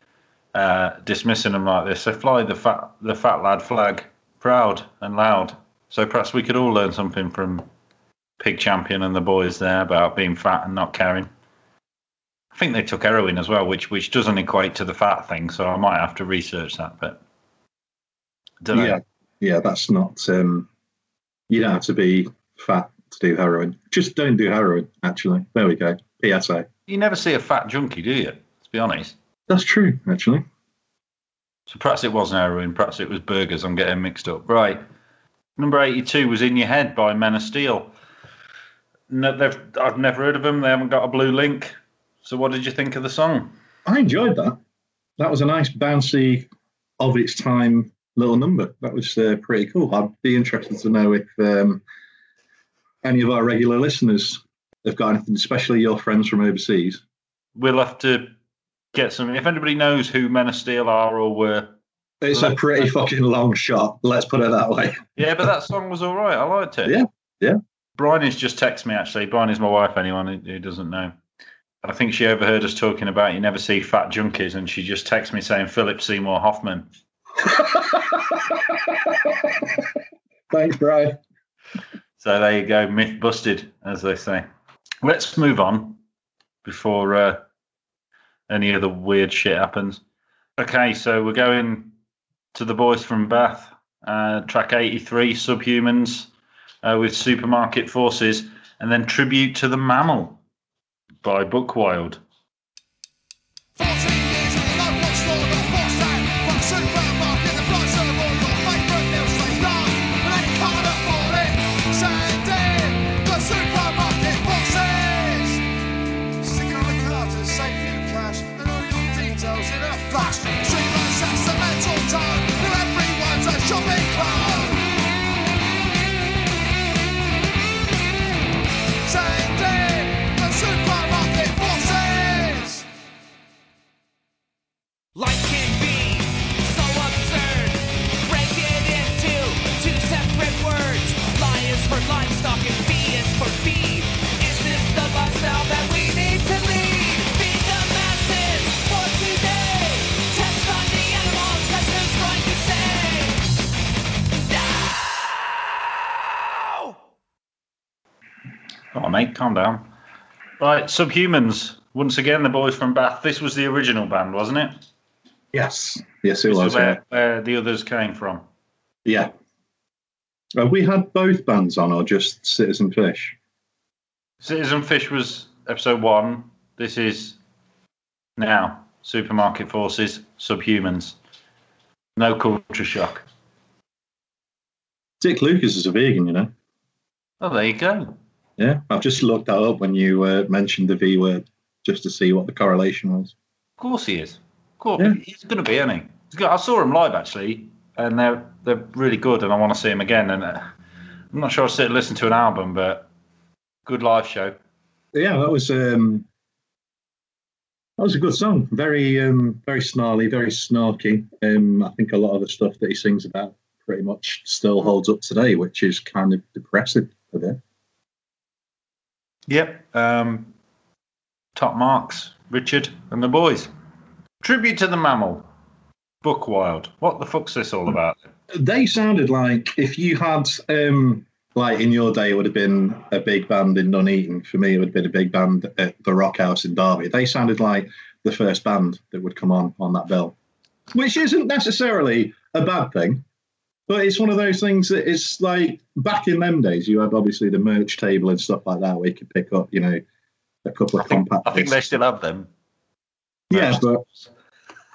uh, dismissing them like this. So fly the fat the fat lad flag proud and loud. So perhaps we could all learn something from Pig Champion and the boys there about being fat and not caring. I think they took heroin as well, which which doesn't equate to the fat thing. So I might have to research that. But don't know.
yeah, yeah, that's not. Um, you don't have to be fat to do heroin. Just don't do heroin. Actually, there we go. PSA.
You never see a fat junkie, do you? Let's be honest.
That's true. Actually,
So perhaps it wasn't heroin, perhaps it was burgers. I'm getting mixed up. Right. Number 82 was In Your Head by Men of Steel. No, they've, I've never heard of them. They haven't got a blue link. So what did you think of the song?
I enjoyed that. That was a nice bouncy, of its time little number. That was uh, pretty cool. I'd be interested to know if um, any of our regular listeners have got anything, especially your friends from overseas.
We'll have to get some. If anybody knows who Men of Steel are or were.
It's a pretty fucking long shot. Let's put it that way.
Yeah, but that song was all right. I liked it.
Yeah, yeah.
Brian has just texted me, actually. Brian is my wife, anyone who- doesn't know. I think she overheard us talking about you never see fat junkies, and she just texted me saying Philip Seymour Hoffman. (laughs)
Thanks, Brian.
So there you go, myth busted, as they say. Let's move on before uh, any other weird shit happens. Okay, so we're going to the boys from Bath, uh, track 83, Subhumans, uh, with Supermarket Forces, and then Tribute to the Mammal by Bookwild. Mate, calm down. Right, Subhumans. Once again, the boys from Bath. This was the original band, wasn't it?
Yes. Yes, it
This
was.
is where, where the others came from.
Yeah. Have we had both bands on or just Citizen Fish?
Citizen Fish was episode one. This is now Supermarket Forces, Subhumans. No culture shock.
Dick Lucas is a vegan, you know.
Oh, there you go.
Yeah, I've just looked that up when you uh, mentioned the V word just to see what the correlation was.
Of course he is. Of course,
Yeah.
he's going to be, isn't he? I saw him live actually, and they're they're really good, and I want to see him again. And uh, I'm not sure I'll sit and listen to an album, but good live show.
Yeah, that was um, that was a good song. Very um, very snarly, very snarky. Um, I think a lot of the stuff that he sings about pretty much still holds up today, which is kind of depressing a bit.
Yep. Um, top marks, Richard and the boys. Tribute to the mammal. Book Wild. What the fuck's this all about?
They sounded like if you had um, like in your day it would have been a big band in Nuneaton. For me, it would have been a big band at the Rock House in Derby. They sounded like the first band that would come on on that bill, which isn't necessarily a bad thing. But it's one of those things that it's like back in them days, you had obviously the merch table and stuff like that where you could pick up, you know, a couple of
I think,
compact
I think they still have them.
Yeah, but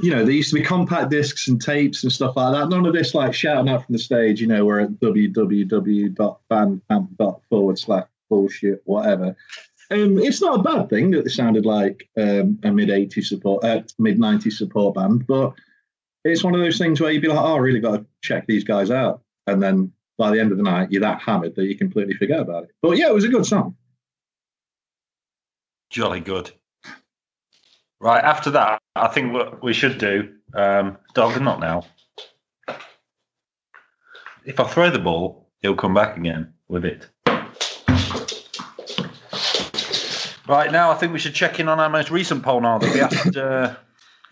you know, there used to be compact discs and tapes and stuff like that. None of this like shouting out from the stage, you know, we're at www.bandcamp forward slash bullshit, whatever. Um, it's not a bad thing that they sounded like um, a mid 80s support, uh, mid 90s support band, but it's one of those things where you'd be like, oh, I really got to check these guys out. And then by the end of the night, you're that hammered that you completely forget about it. But yeah, it was a good song.
Jolly good. Right, after that, I think what we should do, um, dog, not now. If I throw the ball, he'll come back again with it. Right, now I think we should check in on our most recent poll now that we asked uh,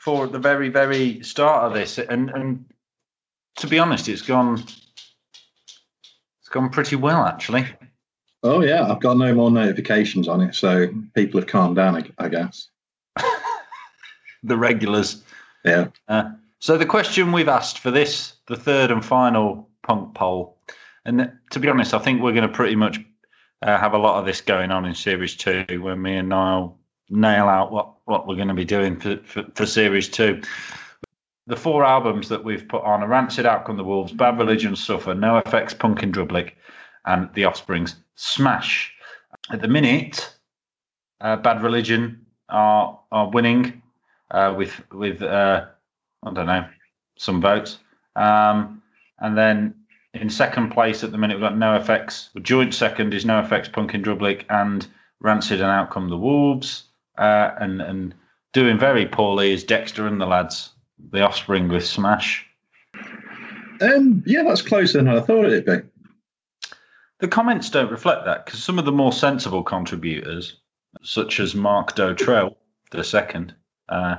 for the very, very start of this. And, and to be honest, it's gone, it's gone pretty well, actually.
Oh, yeah, I've got no more notifications on it. So people have calmed down, I, guess. (laughs)
The regulars.
Yeah.
Uh, so the question we've asked for this, the third and final punk poll, and to be honest, I think we're going to pretty much uh, have a lot of this going on in series two when me and Niall nail out what what we're going to be doing for, for, for series two. The four albums that we've put on are Rancid, Out Come the Wolves, Bad Religion, Suffer, NOFX, Punk in Drublic, and The Offspring's Smash. At the minute, uh, Bad Religion are are winning uh, with with uh, I don't know some votes, um, and then in second place at the minute we've got NOFX. Joint second is NOFX, Punk in Drublic, and Rancid and Out Come the Wolves, uh, and and doing very poorly is Dexter and the lads, The Offspring with Smash.
Um, yeah, that's closer than I thought it'd be.
The comments don't reflect that because some of the more sensible contributors, such as Mark Dotrell, the second, uh,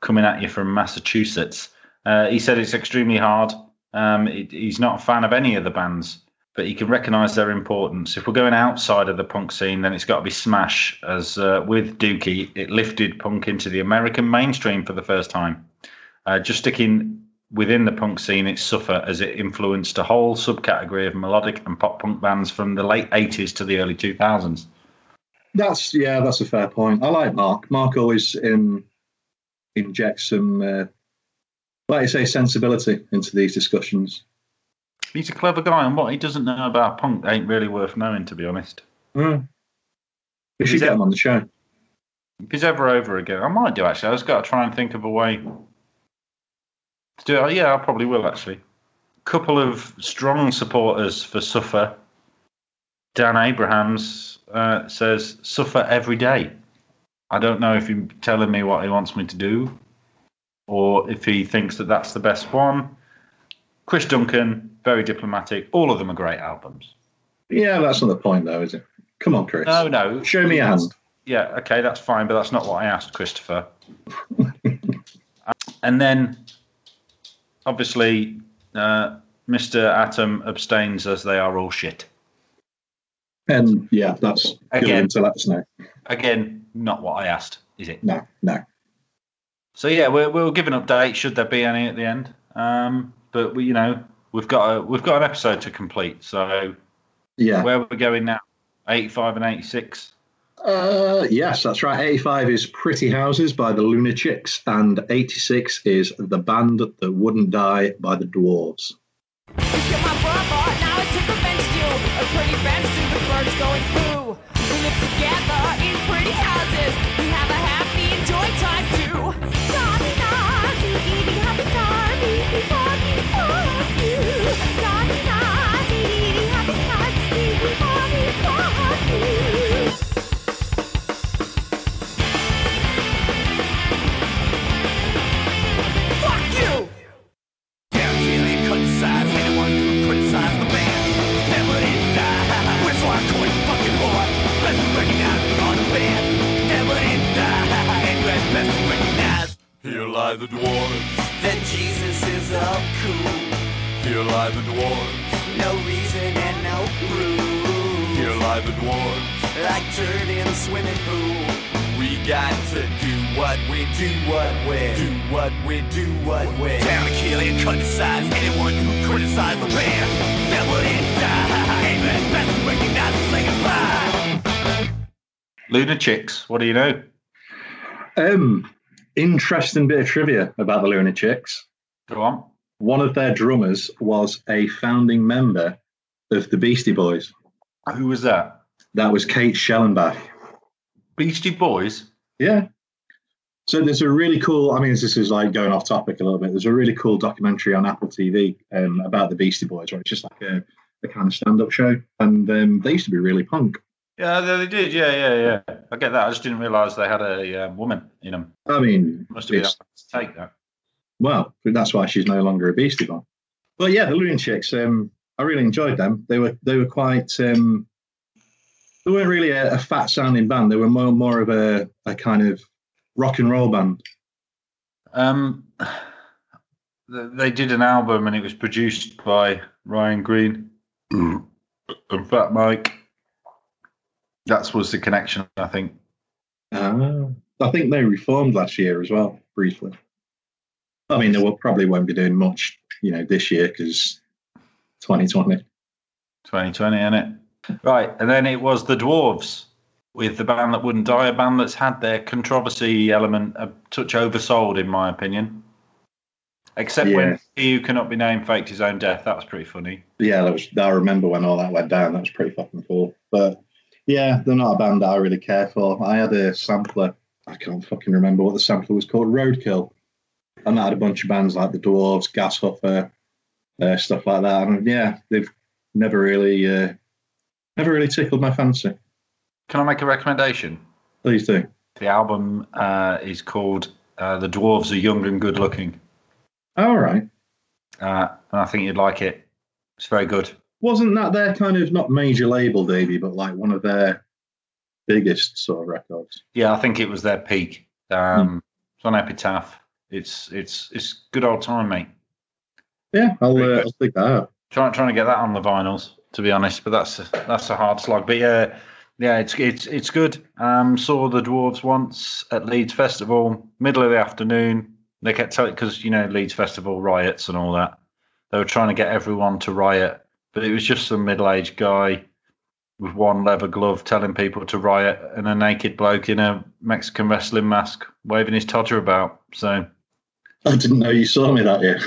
coming at you from Massachusetts, uh, he said it's extremely hard. Um, it, he's not a fan of any of the bands, but you can recognise their importance. If we're going outside of the punk scene, then it's got to be Smash, as uh, with Dookie, it lifted punk into the American mainstream for the first time. Uh, just sticking within the punk scene, it's Suffer as it influenced a whole subcategory of melodic and pop punk bands from the late 80s to the early 2000s.
That's yeah, that's a fair point. I like Mark. Mark always um, injects some, uh, like you say, sensibility into these discussions.
He's a clever guy, and what he doesn't know about punk ain't really worth knowing, to be honest.
Mm. We should get him on the show.
If he's ever over again, I might do actually. I just got to try and think of a way to do it. Yeah, I probably will actually. Couple of strong supporters for Suffer. Dan Abrahams uh, says Suffer every day. I don't know if he's telling me what he wants me to do, or if he thinks that that's the best one. Chris Duncan, very diplomatic. All of them are great albums.
Yeah, that's not the point, though, is it? Come on, Chris.
No, no.
Show me a hand.
Yeah, okay, that's fine, but that's not what I asked, Christopher. (laughs) and then, obviously, uh, Mr. Atom abstains as they are all shit.
And yeah, that's
Again.
to let us know.
Again, not what I asked, is it?
No, no.
So yeah, we'll, we'll give an update should there be any at the end. Um, but we, you know, we've got a we've got an episode to complete. So
Yeah.
where we're we going now? Eighty-five and eighty-six.
Uh, yes, that's right. 85 is Pretty Houses by the Lunachicks, and 86 is The Band That Wouldn't Die by the Dwarves.
Here lie the dwarves.
That Jesus is up cool.
Here lie the dwarves.
No reason and no proof.
Here lie the dwarves.
Like turd in a swimming pool.
We got to do what we do, what we do, what we do, what we down to kill and criticize anyone who criticizes the band. That would end die. Amen. That's to recognize and say goodbye.
Lunachicks, what do you know?
Um, interesting bit of trivia about the Lunachicks.
Go on.
One of their drummers was a founding member of the Beastie Boys.
Who was that?
That was Kate Schellenbach.
Beastie Boys?
Yeah. So there's a really cool. I mean, this is like going off topic a little bit. There's a really cool documentary on Apple TV um, about the Beastie Boys, where it's just like a, a kind of stand-up show, and um, they used to be really punk.
Yeah, they they did. Yeah, yeah, yeah. I get that. I just didn't realise they had a um, woman in them.
I mean,
Must have been able to take that.
well, that's why she's no longer a Beastie Boy. But yeah, the Lunachicks. Um, I really enjoyed them. They were they were quite. Um, they weren't really a, a fat sounding band. They were more more of a, a kind of rock and roll band.
Um, they did an album and it was produced by Ryan Greene and Fat Mike. That was the connection, I think.
Ah, I think they reformed last year as well, briefly. I mean, they will probably won't be doing much, you know, this year because 2020.
2020, innit? Right, and then it was the Dwarves with the band that wouldn't die, a band that's had their controversy element a touch oversold, in my opinion. Except
Yeah.
when he who cannot be named faked his own death. That was pretty funny.
Yeah, that was. I remember when all that went down. That was pretty fucking cool. But yeah, they're not a band that I really care for. I had a sampler. I can't fucking remember what the sampler was called. Roadkill. And that had a bunch of bands like the Dwarves, Gas Huffer, uh, stuff like that. And yeah, they've never really, uh, never really tickled my fancy.
Can I make a recommendation?
Please do.
The album uh, is called uh, The Dwarves Are Young and Good Looking.
All right.
Uh, and I think you'd like it. It's very good.
Wasn't that their kind of not major label, Davey, but like one of their biggest sort of records?
Yeah, I think it was their peak. Um, It's on Epitaph. It's it's it's good old time, mate.
Yeah, I'll, uh. I'll stick that out.
Trying trying to get that on the vinyls, to be honest, but that's a, that's a hard slog. But yeah, yeah, it's it's it's good. Um, saw the dwarves once at Leeds Festival, middle of the afternoon. They kept telling because you know Leeds Festival riots and all that. They were trying to get everyone to riot, but it was just some middle-aged guy with one leather glove telling people to riot, and a naked bloke in a Mexican wrestling mask waving his todger about. So
I didn't know you saw me that year.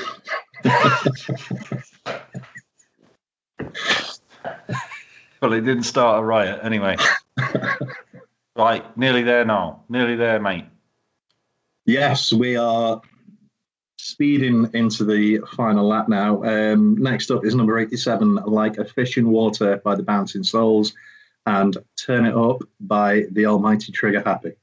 Well, it didn't start a riot anyway. (laughs) right, nearly there now. Nearly there, mate.
Yes, we are speeding into the final lap now. Um, next up is number 87, Like a Fish in Water by the Bouncing Souls, and Turn It Up by the Almighty Trigger Happy.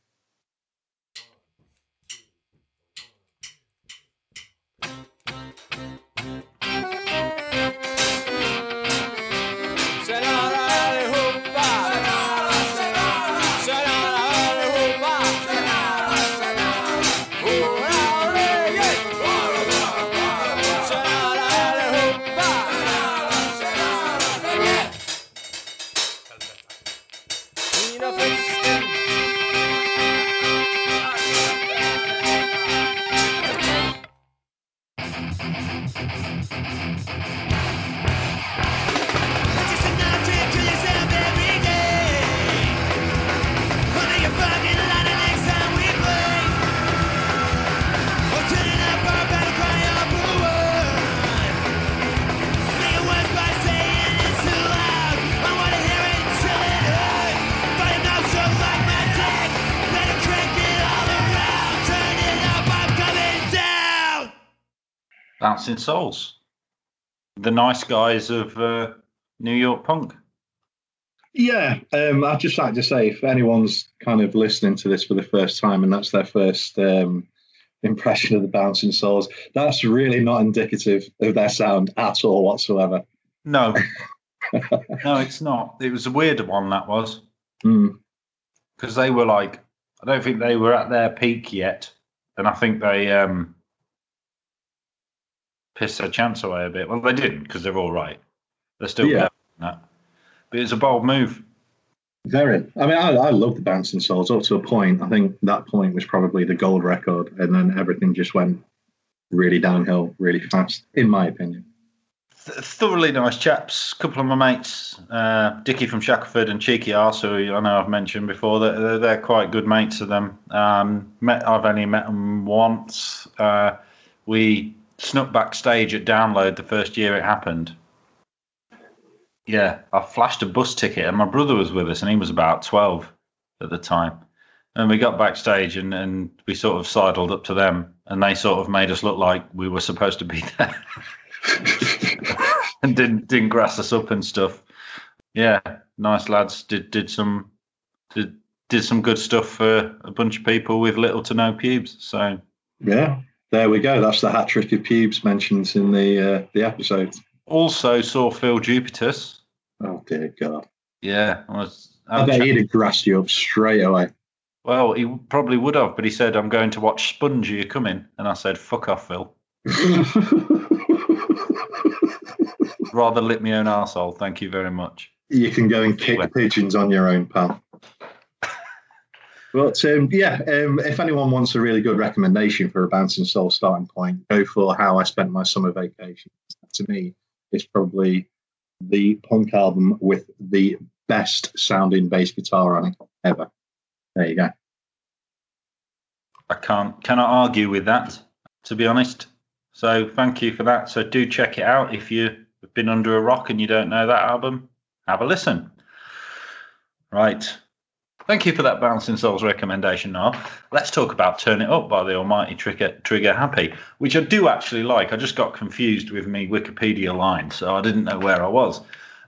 Souls. The nice guys of uh, New York punk.
Yeah, um, I'd just like to say if anyone's kind of listening to this for the first time and that's their first um, impression of the Bouncing Souls, that's really not indicative of their sound at all whatsoever.
No. (laughs) no, it's not. It was a weird one, that was.
Mm.
Because they were like, I don't think they were at their peak yet. And I think they um, pissed their chance away a bit. Well, they didn't because they're all right. They're still
Yeah.
better than that. But it's a bold move.
Very. I mean, I, I love the Bouncing Souls up to a point. I think that point was probably the gold record, and then everything just went really downhill really fast, in my opinion.
Th- thoroughly nice chaps. A couple of my mates, uh, Dickie from Shackleford and Cheeky Arse, who I know I've mentioned before. They're, they're, they're quite good mates of them. Um, met, I've only met them once. Uh, we snuck backstage at Download the first year it happened. Yeah, I flashed a bus ticket, and my brother was with us, and he was about 12 at the time. And we got backstage, and, and we sort of sidled up to them, and they sort of made us look like we were supposed to be (laughs) there. and didn't didn't grass us up and stuff. Yeah, nice lads. Did did some did did some good stuff for a bunch of people with little to no pubes. So
Yeah, there we go. That's the hat trick of pubes mentioned in the uh, the episode.
also saw Phil Jupitus.
Oh dear God!
Yeah, I was.
I bet he'd have grassed you up straight away.
Well, he probably would have, but he said, "I'm going to watch Sponge. Are you coming?" And I said, "Fuck off, Phil." (laughs) Rather lit my own arsehole. Thank you very much.
you can go and kick pigeons on your own, pal. But um, yeah, um, if anyone wants a really good recommendation for a bouncing soul starting point, go for how I spent my summer vacation. To me, it's probably the punk album with the best sounding bass guitar on it ever. There you go.
I can't cannot argue with that, to be honest. So thank you for that. So do check it out if you've been under a rock and you don't know that album. Have a listen. Right. Thank you for that Bouncing Souls recommendation, Noel. Let's talk about Turn It Up by the almighty Trigger, Trigger Happy, which I do actually like. I just got confused with me Wikipedia line, so I didn't know where I was.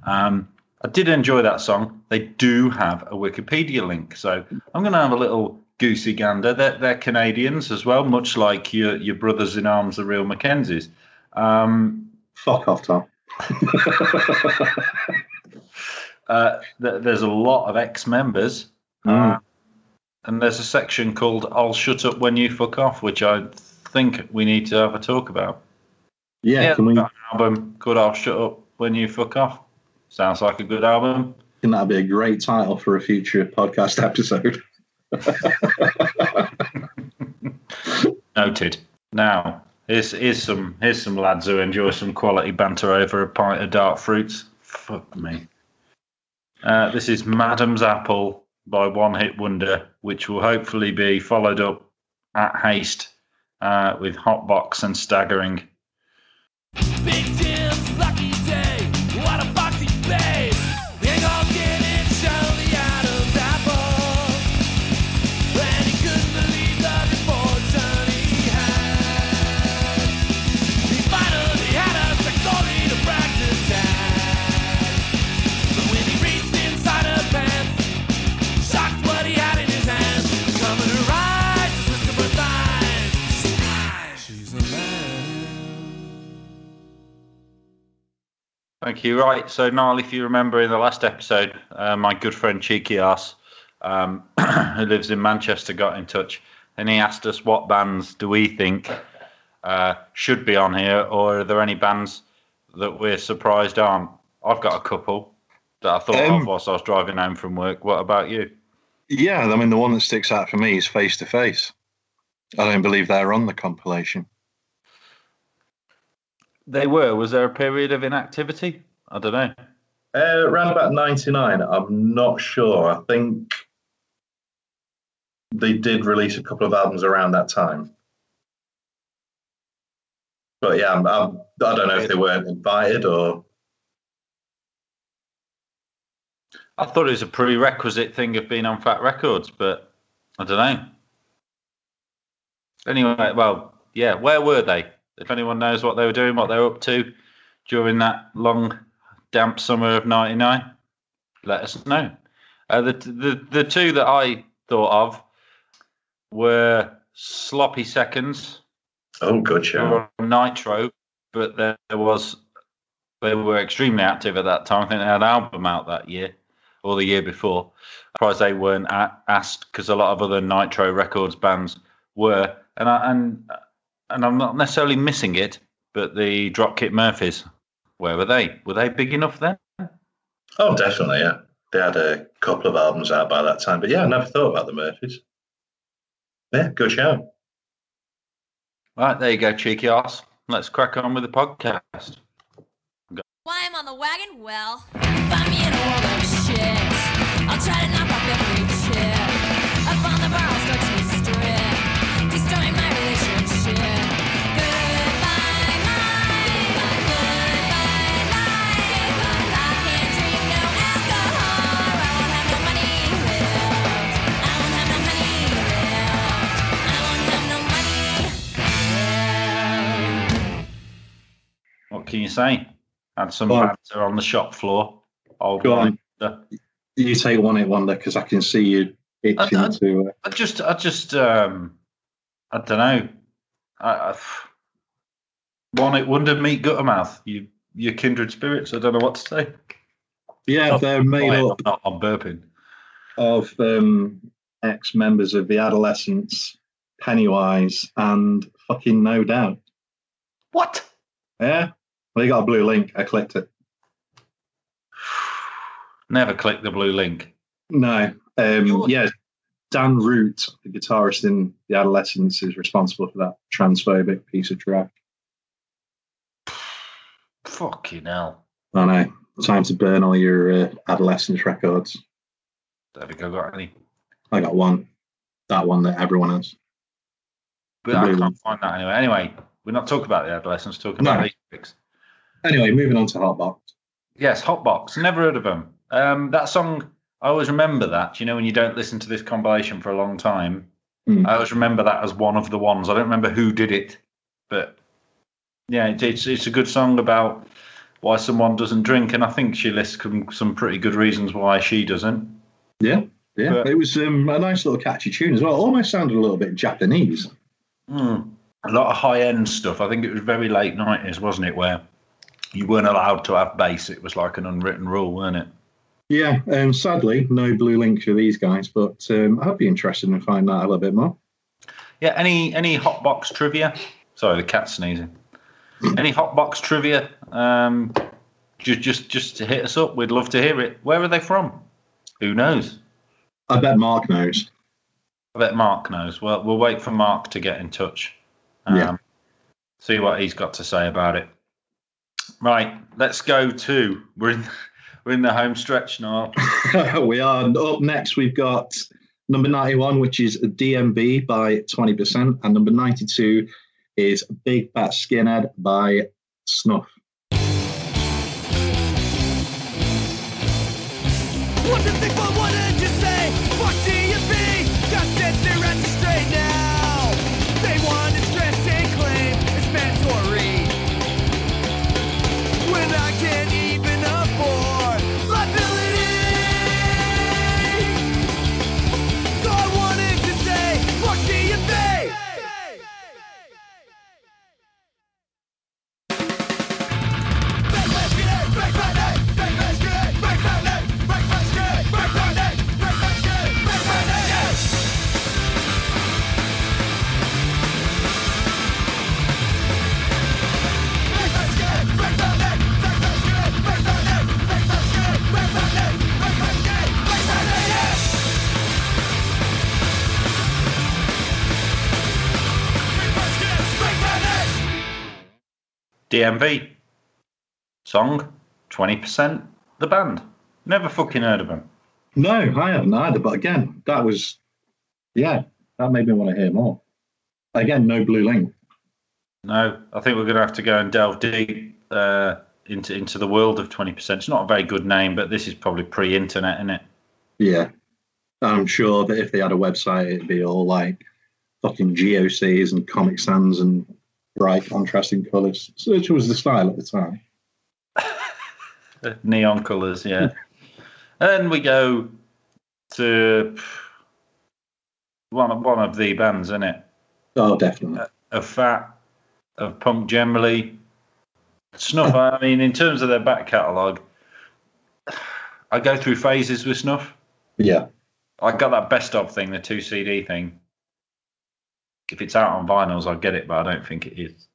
Um, I did enjoy that song. They do have a Wikipedia link, so I'm going to have a little goosey gander. They're, they're Canadians as well, much like your your brothers in arms, the real McKenzies. Um,
Fuck off, Tom. (laughs)
uh, th- there's a lot of ex-members,
Mm.
uh, and there's a section called "I'll shut up when you fuck off," which I think we need to have a talk about.
Yeah, can we?
got an album called "I'll Shut Up When You Fuck Off." Sounds like a good album.
And that'd be a great title for a future podcast episode? (laughs)
Noted. Now, here's here's some here's some lads who enjoy some quality banter over a pint of dark fruits. Fuck me. Uh, this is Madam's Apple by One Hit Wonder, which will hopefully be followed up at haste uh, with Hotbox and Staggering.
Big
Thank you. Right. So, Niall, if you remember in the last episode, uh, my good friend Cheeky Ass, um, (clears throat) who lives in Manchester, got in touch and he asked us what bands do we think uh, should be on here, or are there any bands that we're surprised aren't? I've got a couple that I thought
Um,
of whilst I was driving home from work. What about you?
Yeah, I mean, the one that sticks out for me is Face to Face. I don't believe they're on the compilation.
They were. Was there a period of inactivity? I don't know.
Uh, around about 99, I'm not sure. I think they did release a couple of albums around that time. But yeah, I'm, I'm, I don't know if they weren't invited or.
I thought it was a prerequisite thing of being on Fat Records, but I don't know. Anyway, well, yeah, where were they? If anyone knows what they were doing, what they were up to during that long, damp summer of '99, let us know. Uh, the the the two that I thought of were Sloppy Seconds
Oh, good show.
Nitro, but there was they were extremely active at that time. I think they had an album out that year or the year before. Surprised they weren't asked because a lot of other Nitro Records bands were, and I, and and I'm not necessarily missing it, but the Dropkick Murphys, where were they? Were they big enough then?
Oh, definitely, yeah. they had a couple of albums out by that time. But yeah, I never thought about the Murphys. Yeah, good show.
Right, there you go, cheeky ass. Let's crack on with the podcast.
Why I'm on the wagon? Well, find me in a world of shit. I'll try to
can you say? Had some
Go on.
banter on the shop floor. Old
Go
one.
You take one hit wonder because I can see you itching
I- I-
to. Uh,
I just, I just, um, I don't know. I, I, one it wonder meet Guttermouth. You, your kindred spirits. I don't know what to say.
yeah, they're made up
I'm not. I'm burping.
of um, ex members of the Adolescents, Pennywise, and fucking No Doubt.
What?
Yeah, well, you got a blue link. I clicked it. (sighs)
Never click the blue link.
No, um, yeah, Dan Root, the guitarist in the Adolescents, is responsible for that transphobic piece of track. (sighs)
Fucking hell.
I know. Time to burn all your uh, Adolescents records.
Think I got any.
I got one. That one that everyone has.
But I can't find that anyway. Anyway, we're not talking about the adolescents. Talking
No.
about these tricks.
Anyway, moving on to Hotbox.
Yes, Hotbox. Never heard of them. Um, that song, I always remember that. You know, when you don't listen to this compilation for a long time,
Hmm.
I always remember that as one of the ones. I don't remember who did it, but yeah, it, it's it's a good song about why someone doesn't drink, and I think she lists some, some pretty good reasons why she doesn't.
Yeah, yeah.
But-
it was um, a nice little catchy tune as well. Almost sounded a little bit Japanese.
Hmm. A lot of high end stuff. I think it was very late nineties, wasn't it? Where you weren't allowed to have bass. It was like an unwritten rule, weren't it?
Yeah, um, sadly, no blue links for these guys, but um, I'd be interested in finding out a little bit more.
Yeah. Any any hot box trivia? Sorry, the cat's sneezing. Any hot box trivia? Um, just just just to hit us up. We'd love to hear it. Where are they from? Who knows?
I bet Mark knows.
I bet Mark knows. Well, we'll wait for Mark to get in touch. Um,
Yeah.
See what he's got to say about it. Right. Let's go to we're in (laughs) we're in the home stretch now. (laughs)
we are. Up next, we've got number 91, which is DMV by 20%, and number 92 is Big Fat Skinhead by Snuff.
What DMV.
Song, 20%. The band. Never fucking heard of them.
No, I haven't either, but again, that was, yeah, that made me want to hear more. Again, no blue link.
No, I think we're going to have to go and delve deep uh, into into the world of 20%. It's not a very good name, but this is probably pre-internet, isn't it?
Yeah. I'm sure that if they had a website, it'd be all like fucking GOCs and Comic Sans and bright contrasting colours, which was the style at the time. (laughs)
Neon colours, yeah. and we go to one of, one of the bands, isn't it?
Oh, definitely.
Of fat, of punk generally. Snuff, I mean, in terms of their back catalogue, I go through phases with Snuff.
Yeah.
I got that best of thing, the two CD thing. If it's out on vinyls, I'll get it, but I don't think it is.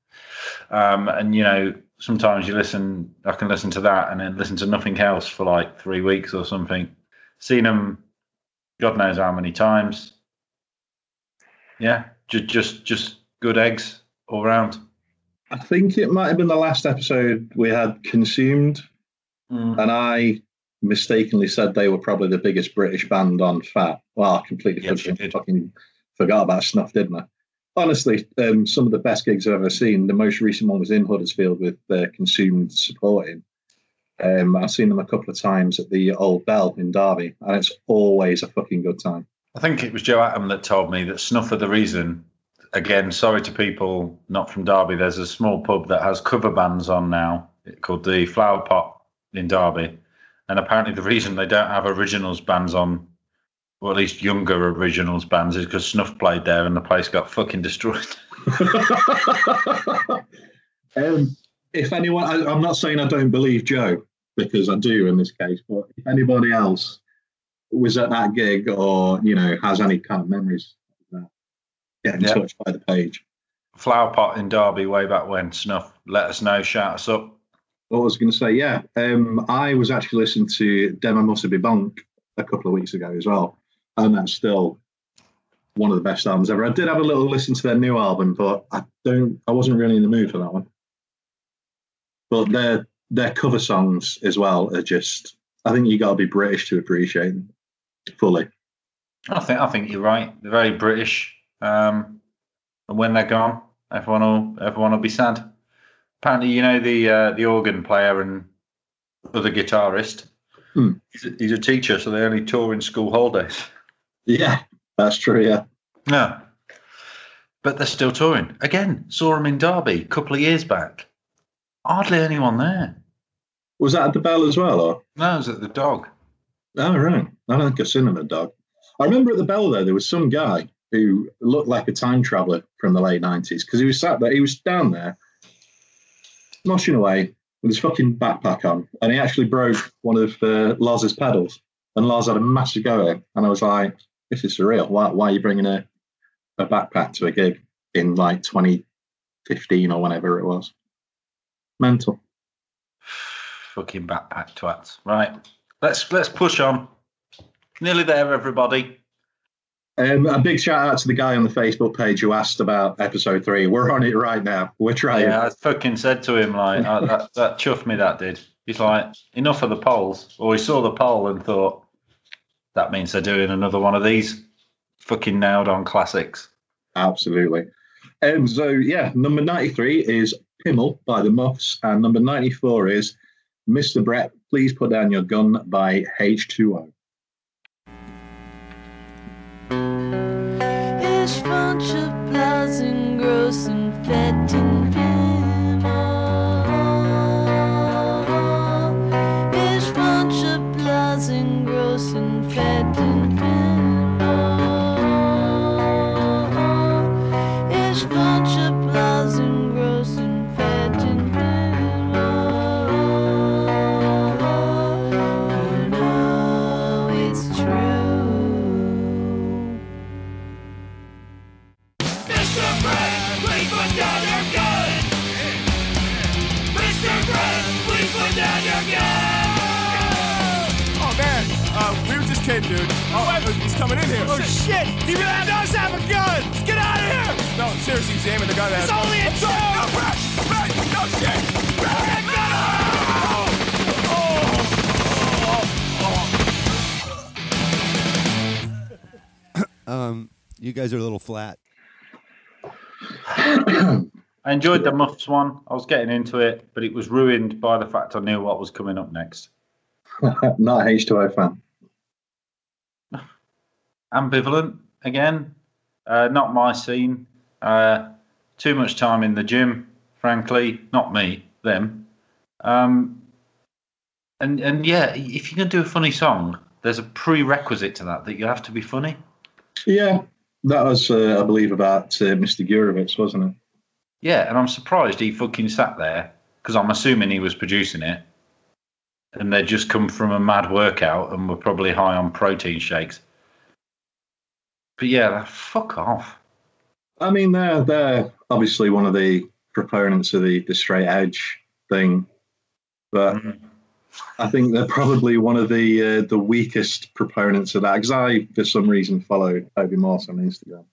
Um, and you know, sometimes you listen, I can listen to that and then listen to nothing else for like three weeks or something. Seen them, God knows how many times. Yeah, just just just good eggs all round.
I think it might have been the last episode we had consumed,
Mm.
and I mistakenly said they were probably the biggest British band on Fat. Well, I completely
Yes, you
fucking,
did.
fucking forgot about Snuff, didn't I? Honestly, um, some of the best gigs I've ever seen. The most recent one was in Huddersfield with uh, Consumed supporting. Um, I've seen them a couple of times at the Old Bell in Derby, and it's always a fucking good time.
I think it was Joe Atom that told me that Snuff are the reason. Again, sorry to people not from Derby. There's a small pub that has cover bands on now called the Flower Pot in Derby, and apparently the reason they don't have originals bands on, or at least younger originals bands, is because Snuff played there and the place got fucking destroyed. (laughs)
um, if anyone, I, I'm not saying I don't believe Joe because I do in this case, but if anybody else was at that gig or you know has any kind of memories, of that, get in
Yeah.
touch by the page.
Flower Pot in Derby way back when. Snuff, let us know, shout us up.
What was going to say? Yeah, um, I was actually listening to Demmamussabebonk a couple of weeks ago as well, and that's still one of the best albums ever. I did have a little listen to their new album, but I don't. I wasn't really in the mood for that one. But their their cover songs as well are just. I think you got to be British to appreciate them fully.
I think I think you're right. They're very British. Um, and when they're gone, everyone will everyone will be sad. Apparently, you know the uh, the organ player and other guitarist.
Hmm.
He's, a, he's a teacher, so they only tour in school holidays. (laughs)
Yeah, that's true. Yeah.
No, but they're still touring again. Saw them in Derby a couple of years back. Hardly anyone there.
Was that at the Bell as well, or?
No, it was at the Dog.
Oh, right. I don't think I've seen him at Dog. I remember at the Bell, though, there was some guy who looked like a time traveller from the late 90s because he was sat there, he was down there, moshing away with his fucking backpack on, and he actually broke one of uh, Loz's pedals. And Loz had a massive go at him. And I was like, this is surreal. Why, why are you bringing a, a backpack to a gig in like 2015 or whenever it was? Mental.
Fucking backpack twats. Right, let's let's push on. Nearly there, everybody.
Um, a big shout out to the guy on the Facebook page who asked about episode three. We're on it right now. We're trying.
Yeah, I fucking said to him like uh, that. That chuffed me. That did. He's like, enough of the polls. Or he saw the poll and thought, that means they're doing another one of these. Fucking nailed on classics.
Absolutely. Um, so yeah, number ninety-three is Pimmel by the Muffs, and number ninety-four is Mr. Brett. Please put down your gun by H2O.
Ich wünsche
he's in here. Oh shit! He really does have a gun! Get out of here! No, seriously, he's aiming the gun at us. It's only a joke! No, Brett! Brett! No shit! Brett! No!
Um, you guys are a little flat.
I enjoyed the Muffs one. I was getting into it, but it was ruined by the fact I knew what was coming up next. (laughs)
Not a H2O fan.
Ambivalent again. Uh, not my scene. Uh, too much time in the gym, frankly. Not me, them. Um, and and yeah, if you're gonna do a funny song, there's a prerequisite to that that you have to be funny.
Yeah, that was, uh, I believe, about uh, Mr. Gurewitz, wasn't it?
Yeah, and I'm surprised he fucking sat there because I'm assuming he was producing it, and they'd just come from a mad workout and were probably high on protein shakes. But yeah, fuck off.
I mean, they're they're obviously one of the proponents of the, the straight edge thing, but I think they're probably one of the uh, the weakest proponents of that because I, for some reason, followed Toby Morse on Instagram,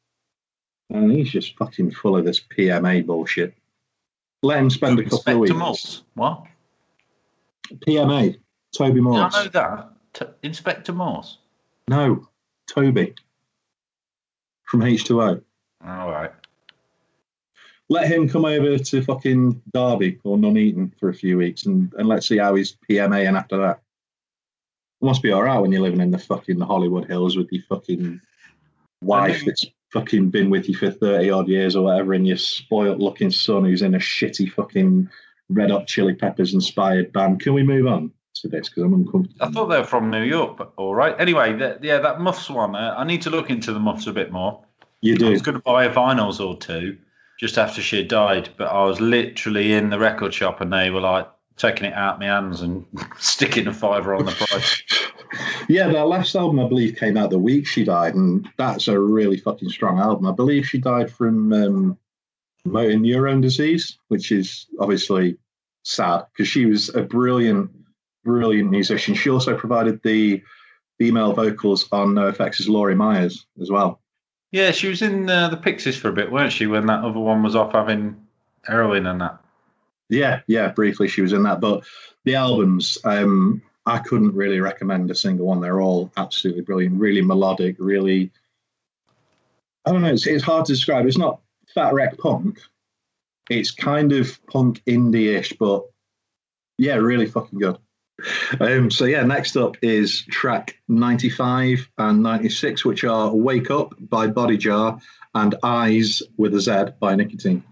and he's just fucking full of this PMA bullshit. Let him spend a couple of
Inspector
weeks.
Morse. What?
PMA, Toby Morse.
I know that. T- Inspector Morse.
No, Toby from H2O.
All right.
Let him come over to fucking Derby or Nuneaton for a few weeks and, and let's see how he's PMA and after that. It must be all right when you're living in the fucking Hollywood Hills with your fucking wife that's fucking been with you for 30 odd years or whatever and your spoilt looking son who's in a shitty fucking Red Hot Chili Peppers inspired band. Can we move on this? Because I'm uncomfortable.
I thought they were from New York, but all right. Anyway, the, yeah, that muffs one. Uh, I need to look into the muffs a bit more.
You do.
I was going to buy a vinyls or two just after she had died, but I was literally in the record shop and they were like taking it out my hands and (laughs) sticking a fiver on the price. (laughs)
Yeah, their last album, I believe, came out the week she died, and that's a really fucking strong album. I believe she died from um, motor neurone disease, which is obviously sad because she was a brilliant, brilliant musician. She also provided the female vocals on NOFX's Lori Meyers as well.
Yeah, she was in uh, the Pixies for a bit, weren't she? When that other one was off having heroin and that.
Yeah, yeah, briefly she was in that, but the albums, um, I couldn't really recommend a single one. They're all absolutely brilliant, really melodic, really. I don't know. It's, it's hard to describe. It's not fat wreck punk. It's kind of punk indie-ish, but yeah, really fucking good. Um, so yeah, next up is track 95 and 96, which are "Wake Up" by Body Jar and "Eyes" with a Z by Nicotine.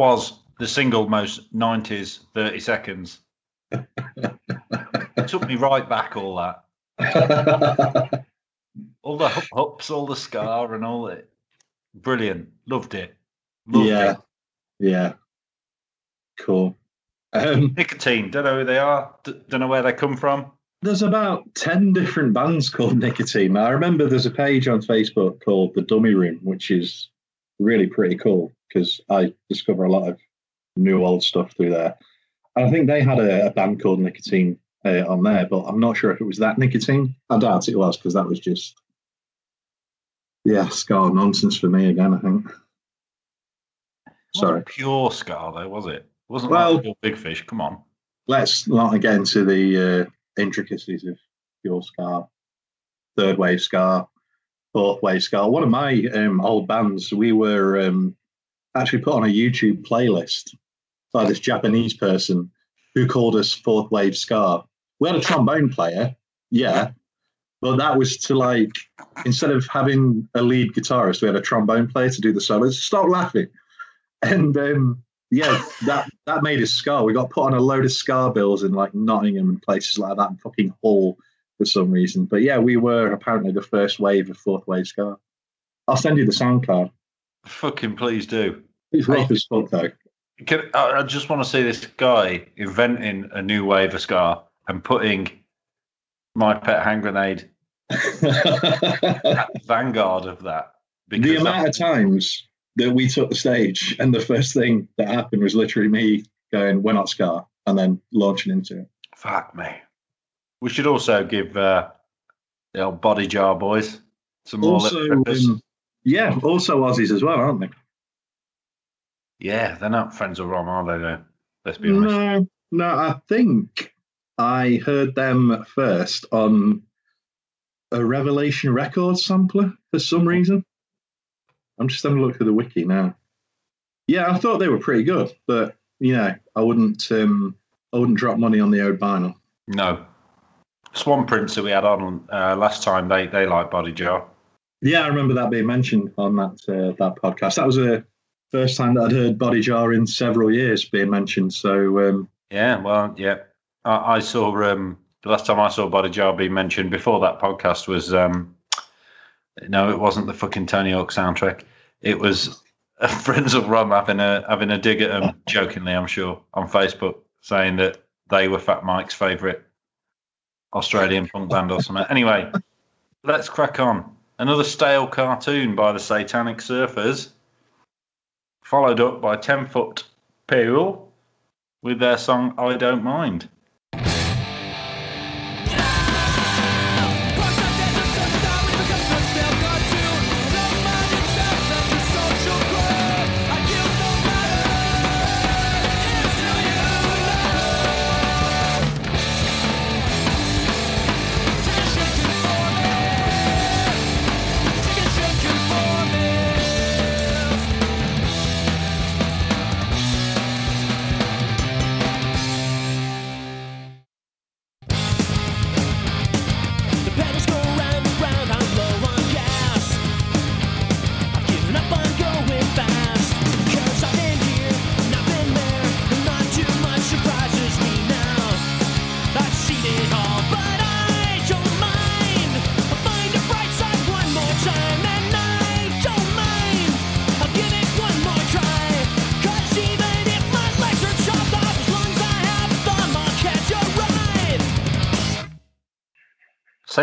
Was the single most 90s 30 seconds. it took me right back, all that. (laughs) All the hup hups, all the ska, and all it. Brilliant. Loved it. Loved
yeah,
it.
yeah, cool. Um,
Nicotine. Don't know who they are. D- don't know where they come from.
there's about 10 different bands called Nicotine. I remember there's a page on Facebook called The Dummy Room, which is really pretty cool because I discover a lot of new old stuff through there. And I think they had a, a band called Nicotine uh, on there, but I'm not sure if it was that Nicotine. I doubt it was because that was just, yeah, ska nonsense for me again, I think.
It
Sorry.
pure ska, though, was it? It wasn't
Well-
big fish. Come on.
let's not get into the uh, intricacies of pure ska, third wave ska, fourth wave ska. One of my um, old bands, we were um, actually put on a YouTube playlist by this Japanese person who called us fourth wave ska. We had a trombone player, yeah, but that was to like instead of having a lead guitarist, we had a trombone player to do the solos. Stop laughing. And um, yeah, that that made us ska. We got put on a load of ska bills in like Nottingham and places like that, and fucking Hull for some reason. But yeah, we were apparently the first wave of fourth wave ska. I'll send you the SoundCloud.
Fucking please do.
It's rough as fuck though.
Can, I just want to see this guy inventing a new wave of ska and putting my pet hand grenade at the (laughs) vanguard of that.
the amount of times that we took the stage, and the first thing that happened was literally me going, "We're not Ska," and then launching into it.
Fuck me. We should also give uh, the old body jar boys some more
Also, um, yeah, also Aussies as well, aren't they?
Yeah, they're not Frenzal Rhomb, are they? Though? Let's be honest.
No, no, I think I heard them first on a Revelation Records sampler for some reason. I'm just having a look at the wiki now. Yeah, I thought they were pretty good, but you know, I wouldn't um, I wouldn't drop money on the old vinyl.
No. Swan Prince that we had on uh, last time, they they like Body Jar.
Yeah, I remember that being mentioned on that uh, that podcast. That was the first time that I'd heard Body Jar in several years being mentioned. So um,
Yeah, well, yeah. I, I saw um, the last time I saw Body Jar being mentioned before that podcast was um, no, it wasn't the fucking Tony Hawk soundtrack. It was (laughs) Frenzal Rhomb having a having a dig at them, jokingly, I'm sure, on Facebook, saying that they were Fat Mike's favourite Australian punk band or something. Anyway, let's crack on. Another stale cartoon by the Satanic Surfers, followed up by Ten Foot Pole with their song "I Don't Mind."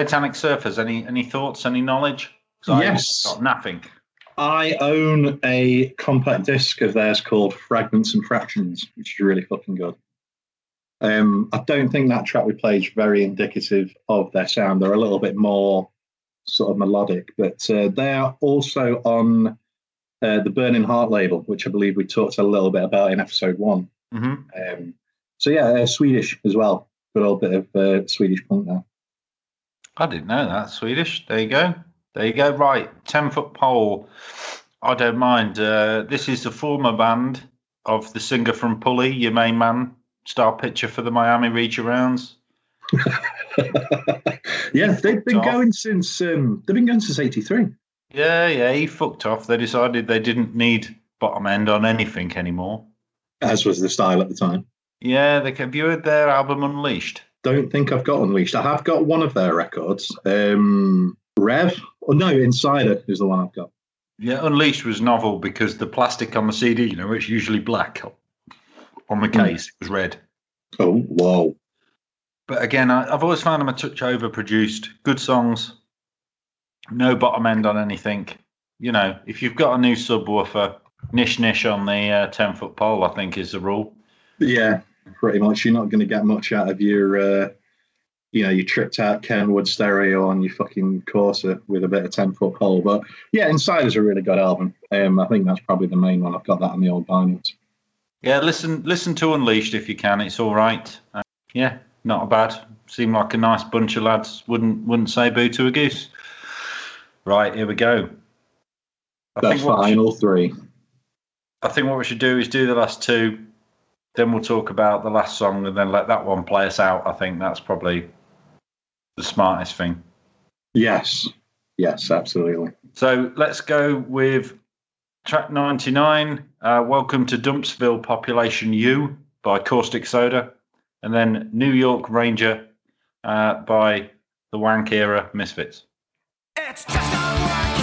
Satanic Surfers. Any any thoughts? Any knowledge? I've
Yes.
got nothing.
I own a compact disc of theirs called Fragments and Fractions, which is really fucking good. Um, I don't think that track we played is very indicative of their sound. They're a little bit more sort of melodic, but uh, they are also on uh, the Burning Heart label, which I believe we talked a little bit about in episode one.
hmm
Um, so yeah, uh, Swedish as well. Good old bit of uh, Swedish punk there.
I didn't know that. Swedish. There you go. There you go. Right. 10 foot pole. I don't mind. Uh, this is the former band of the singer from Pulley, your main man, star pitcher for the Miami Region rounds. (laughs)
yeah, they've been
Off.
going since um, they've been going since '83.
Yeah, yeah, he fucked off. They decided they didn't need bottom end on anything anymore.
as was the style at the time.
Yeah, they have you heard their album Unleashed?
Don't think I've got Unleashed. I have got one of their records. Um, Rev? Oh, no, Insider is the one I've got.
Yeah, Unleashed was novel because the plastic on the CD, you know, it's usually black. On the case, it was red.
Oh, whoa.
But again, I, I've always found them a touch overproduced. Good songs, no bottom end on anything. You know, if you've got a new subwoofer, nish nish on the uh, 10 foot pole, I think is the rule.
Yeah, pretty much. You're not going to get much out of your, uh, you know, your tripped out Kenwood stereo on your fucking Corsa with a bit of 10 foot pole. But yeah, Inside is a really good album. Um, I think that's probably the main one. I've got that on the old vinyls.
Yeah, listen listen to Unleashed if you can. It's all right. Uh, yeah, not bad. Seem like a nice bunch of lads. Wouldn't wouldn't say boo to a goose. Right, here we go. I
That's
what we should-
final three.
I think what we should do is do the last two, then we'll talk about the last song, and then let that one play us out. I think that's probably the smartest thing.
Yes. Yes, absolutely.
So let's go with track 99. Uh, Welcome to Dumpsville Population U by Caustic Soda, and then New York Ranger uh, by the Wank Era Misfits.
It's just not working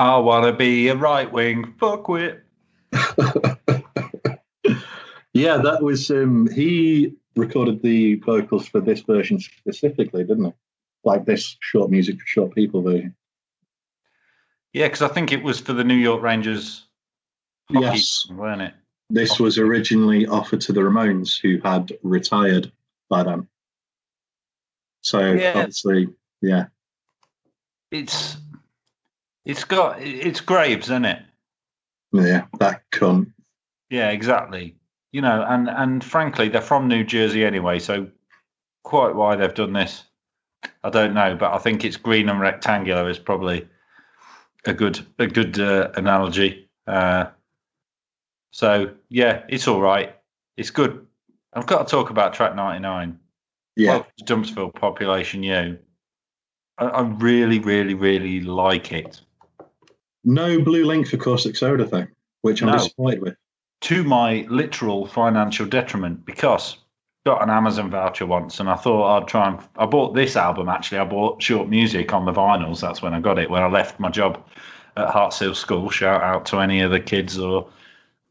I wanna be a
right wing fuckwit. (laughs)
Yeah, that was um, he recorded the vocals for this version specifically, didn't he? Like this short music for short people version.
Yeah, because I think it was for the New York Rangers
Yes.
team, weren't it?
This was originally offered to the Ramones, who had retired by then. So
Yeah.
obviously, yeah,
It's it's got it's Graves, isn't it?
yeah, that cunt.
Yeah, exactly. You know, and and frankly, they're from New Jersey anyway, so quite why they've done this, I don't know. But I think it's green and rectangular is probably a good a good uh, analogy. Uh, so yeah, it's all right. It's good. I've got to talk about track ninety nine.
Yeah,
Well, Dumpsville Population U. I, I really, really, really like it.
No blue link for caustic soda thing, which I'm
No.
disappointed with.
to my literal financial detriment because got an Amazon voucher once and I thought I'd try and I bought this album actually I bought short music on the vinyls that's when I got it when I left my job at Hartshill School shout out to any of the kids or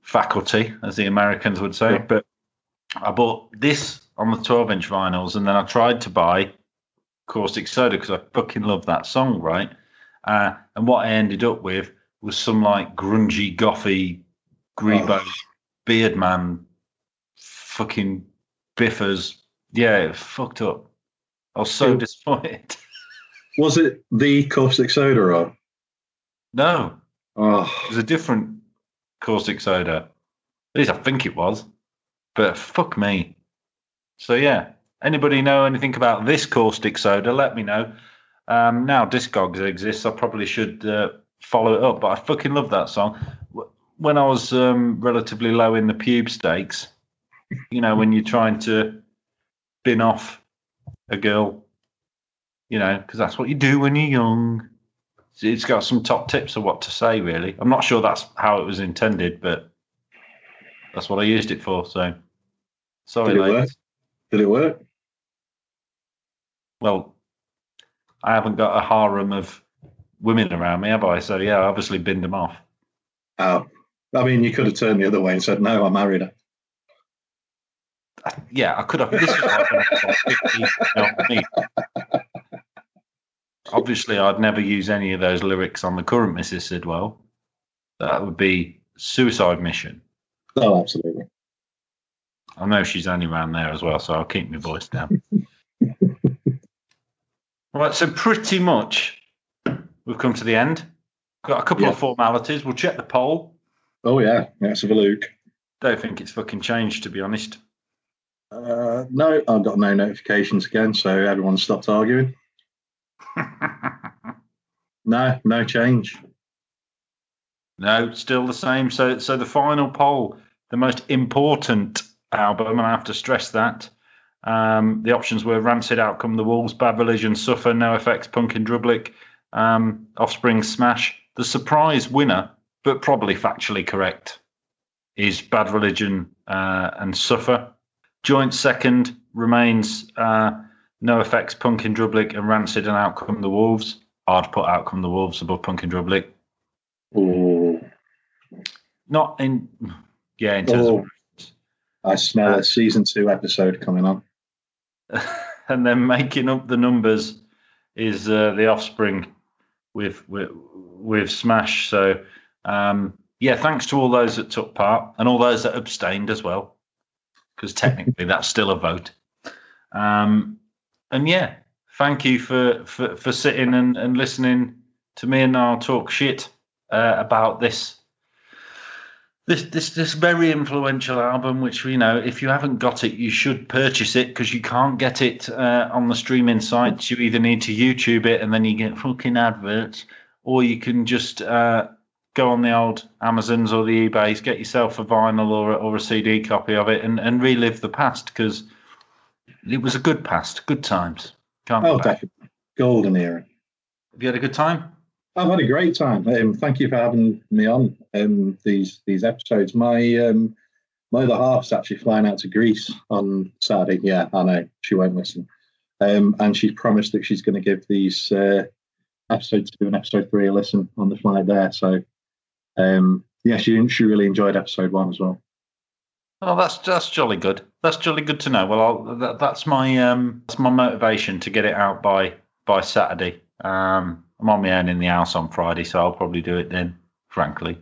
faculty as the Americans would say
Yeah.
but I bought this on the 12 inch vinyls and then I tried to buy Caustic Soda because I fucking love that song right uh, and what I ended up with was some like grungy gothy Grebo
Oh.
beard man fucking biffers. Yeah it fucked up. I was so
Who-
disappointed. (laughs)
Was it the caustic soda or?
no.
Oh,
it was a different caustic soda. At least I think it was. But fuck me. So yeah. Anybody know anything about this caustic soda? Let me know um, now Discogs exists I probably should uh, follow it up but I fucking love that song when I was um, relatively low in the pube stakes you know when you're trying to bin off a girl you know because that's what you do when you're young it's got some top tips of what to say really i'm not sure that's how it was intended but that's what i used it for so sorry
Did it
ladies.
work? did it work?
well i haven't got a harem of women around me have i so yeah i obviously binned them off
Oh, I mean, you could have turned the other way and said, "No, I married her."
yeah i could have this was like when I was like 15, you know what I mean? obviously i'd never use any of those lyrics on the current mrs sidwell that would be suicide mission
Oh, absolutely.
I know she's only around there as well, so I'll keep my voice down. (laughs) right, so pretty much we've come to the end. Got a couple
Yeah.
of formalities. We'll check the poll.
Oh yeah, let's have a look.
Don't think it's fucking changed, to be honest.
Uh, no, I've got no notifications again, so everyone stopped arguing. (laughs) No, no change.
no, still the same. So, so the final poll, the most important album, and I have to stress that. Um, the options were Rancid Out Come, The Wolves, Bad Religion, Suffer, NOFX, Punkin Drublic, um, Offspring, Smash. The surprise winner, but probably factually correct, is Bad Religion uh, and Suffer. Joint second remains uh, NOFX, Punkin Drublic, and Rancid and Out Come, The Wolves. I'd put Out Come, The Wolves above Punk in Drublic.
Oh,
Not in, yeah, in terms
oh, I smell a season two episode coming on. (laughs)
and then making up the numbers is uh, the offspring with with with Smash. So um, yeah, thanks to all those that took part and all those that abstained as well, because technically that's still a vote. Um, and yeah, thank you for for, for sitting and, and listening to me and I'll talk shit uh, about this this this this very influential album which you know if you haven't got it you should purchase it because you can't get it uh, on the streaming sites you either need to youtube it and then you get fucking adverts or you can just uh, go on the old amazons or the ebays get yourself a vinyl or, a- or a cd copy of it and, and relive the past because it was a good past good times can't
Oh,
go back.
definitely. Golden era.
have you had a good time
I've had a great time. Um, thank you for having me on um, these these episodes. My um, my other half's actually flying out to Greece on Saturday. Yeah, I know she won't listen. Um, and she's promised that she's going to give these uh, episode two and episode three a listen on the flight there. So, um, yeah, she she really enjoyed episode one as well.
Oh, that's that's jolly good. That's jolly good to know. Well, that, that's my um, that's my motivation to get it out by by Saturday. Um, I'm on my own in the house on Friday, so I'll probably do it then. Frankly,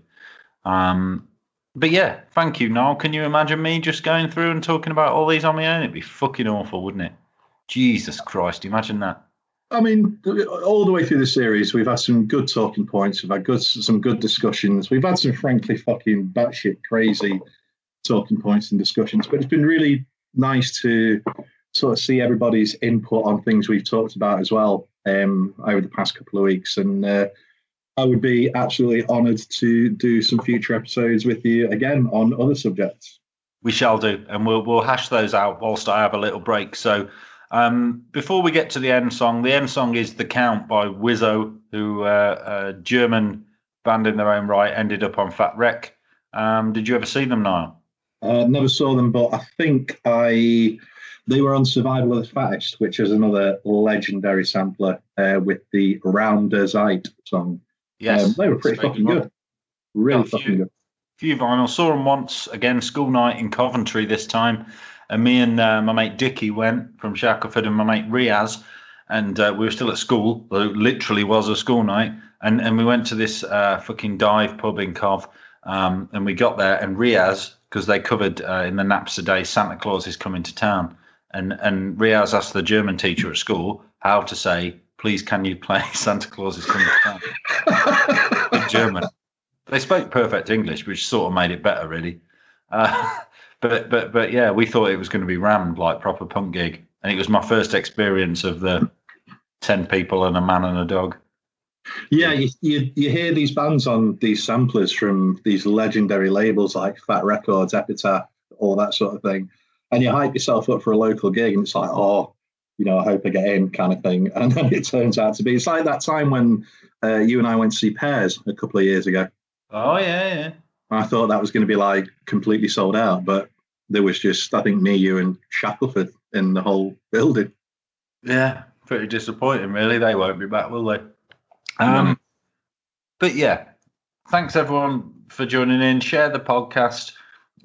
um, but yeah, thank you, Niall. Can you imagine me just going through and talking about all these on my own? It'd be fucking awful, wouldn't it? Jesus Christ, imagine that.
I mean, all the way through the series, we've had some good talking points. We've had good, some good discussions. We've had some frankly fucking batshit crazy talking points and discussions. But it's been really nice to sort of see everybody's input on things we've talked about as well um, over the past couple of weeks. And uh, I would be absolutely honoured to do some future episodes with you again on other subjects.
We shall do, and we'll we'll hash those out whilst I have a little break. So, um, before we get to the end song, the end song is "The Count" by Wizo, who uh, a German band in their own right, ended up on Fat Wreck. Um, did you ever see them, Niall?
Uh, never saw them, but I think I they were on Survival of the Fattest, which is another legendary sampler uh, with the Raum der Zeit song.
Yes,
Um, they were pretty fucking
good.
good. Really
Yeah, a
fucking
few-
good.
few vinyl. Saw them once again, school night in Coventry this time. And me and uh, my mate Dickie went from Shackleford and my mate Riaz. And uh, we were still at school. though It literally was a school night. And and we went to this uh, fucking dive pub in Cov. Um, and we got there and Riaz, because they covered uh, in the Napster day, Santa Claus is coming to town. And, and Riaz asked the German teacher at school how to say, please can you play (laughs) Santa Claus is coming to town in German. They spoke perfect English, which sort of made it better, really. Uh, (laughs) but but but yeah, we thought it was going to be rammed like proper punk gig, and it was my first experience of the ten people and a man and a dog.
Yeah, you, you you hear these bands on these samplers from these legendary labels like Fat Records, Epitaph, all that sort of thing, and you hype yourself up for a local gig, and it's like, oh, you know, I hope I get in, kind of thing. (laughs) And then it turns out to be it's like that time when uh, you and I went to see Pears a couple of years ago.
Oh yeah, yeah.
I thought that was going to be like completely sold out, but there was just I think me, you, and Shackleford in the whole building.
Yeah, pretty disappointing, really. They won't be back, will they? Um, but yeah, thanks everyone for joining in. Share the podcast,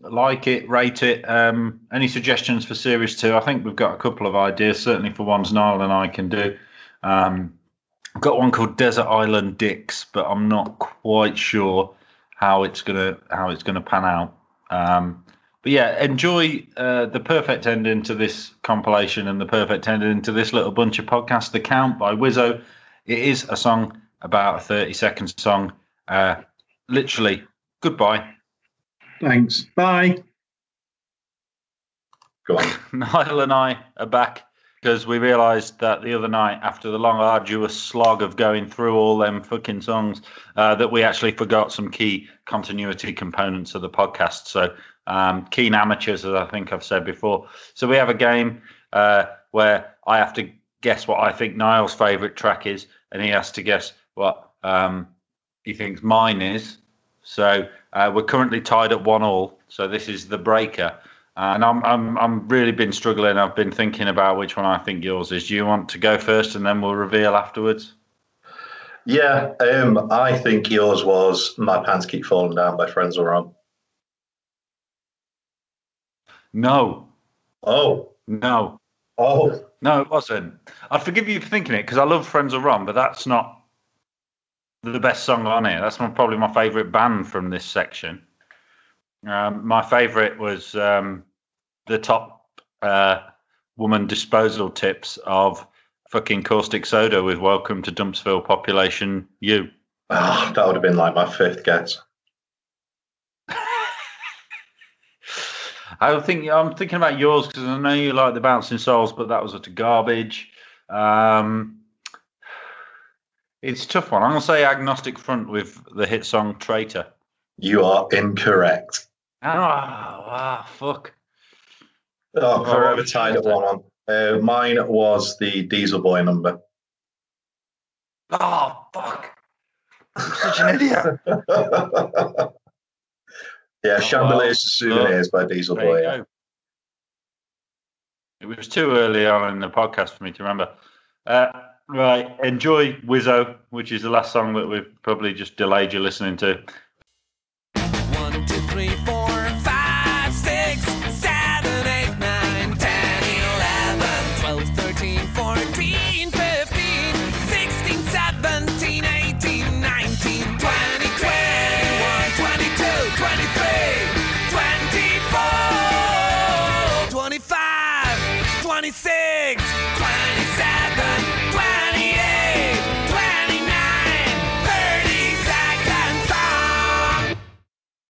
like it, rate it. Um, any suggestions for series two? I think we've got a couple of ideas, certainly for ones Niall and I can do. Um, I've got one called Desert Island Dicks, but I'm not quite sure how it's gonna how it's gonna pan out. Um, but yeah, enjoy uh, the perfect ending to this compilation and the perfect ending to this little bunch of podcasts. The Count by Wizo. It is a song about a 30 second song. Uh, literally, goodbye.
Thanks. Bye. Go on. (laughs)
Niall and I are back because we realised that the other night, after the long, arduous slog of going through all them fucking songs, uh, that we actually forgot some key continuity components of the podcast. So, um, keen amateurs, as I think I've said before. So, we have a game uh, where I have to guess what I think Niall's favourite track is, and he has to guess what um, he thinks mine is. So, uh, we're currently tied at one all. So, this is the breaker. Uh, and I'm I'm I'm really been struggling. I've been thinking about which one I think yours is. Do you want to go first, and then we'll reveal afterwards?
Yeah, um, I think yours was "My Pants Keep Falling Down" by Frenzal Rhomb.
No,
Oh,
no,
oh,
no, it wasn't. I'd forgive you for thinking it because I love Frenzal Rhomb, but that's not the best song on it. That's my, probably my favourite band from this section. Um, my favourite was um, the top uh, woman disposal tips of fucking caustic soda with "Welcome to Dumpsville Population You."
Ah, that would have been like my fifth guess. (laughs)
I think I'm thinking about yours because I know you like the Bouncing Souls, but that was utter garbage. Um, it's a tough one. I'm gonna say Agnostic Front with the hit song Traitor.
You are incorrect.
Ah, ah, fuck.
Oh,
Oh,
forever tied at one on. Uh, mine was the Diesel Boy number.
Oh, fuck. I'm such an idiot. (laughs)
yeah,
Oh,
Chandeliers to
well,
Souvenirs by Diesel
There
Boy. yeah.
It was too early on in the podcast for me to remember. Uh, Right, enjoy Wizo, which is the last song that we've probably just delayed you listening to.
One, two, three, four.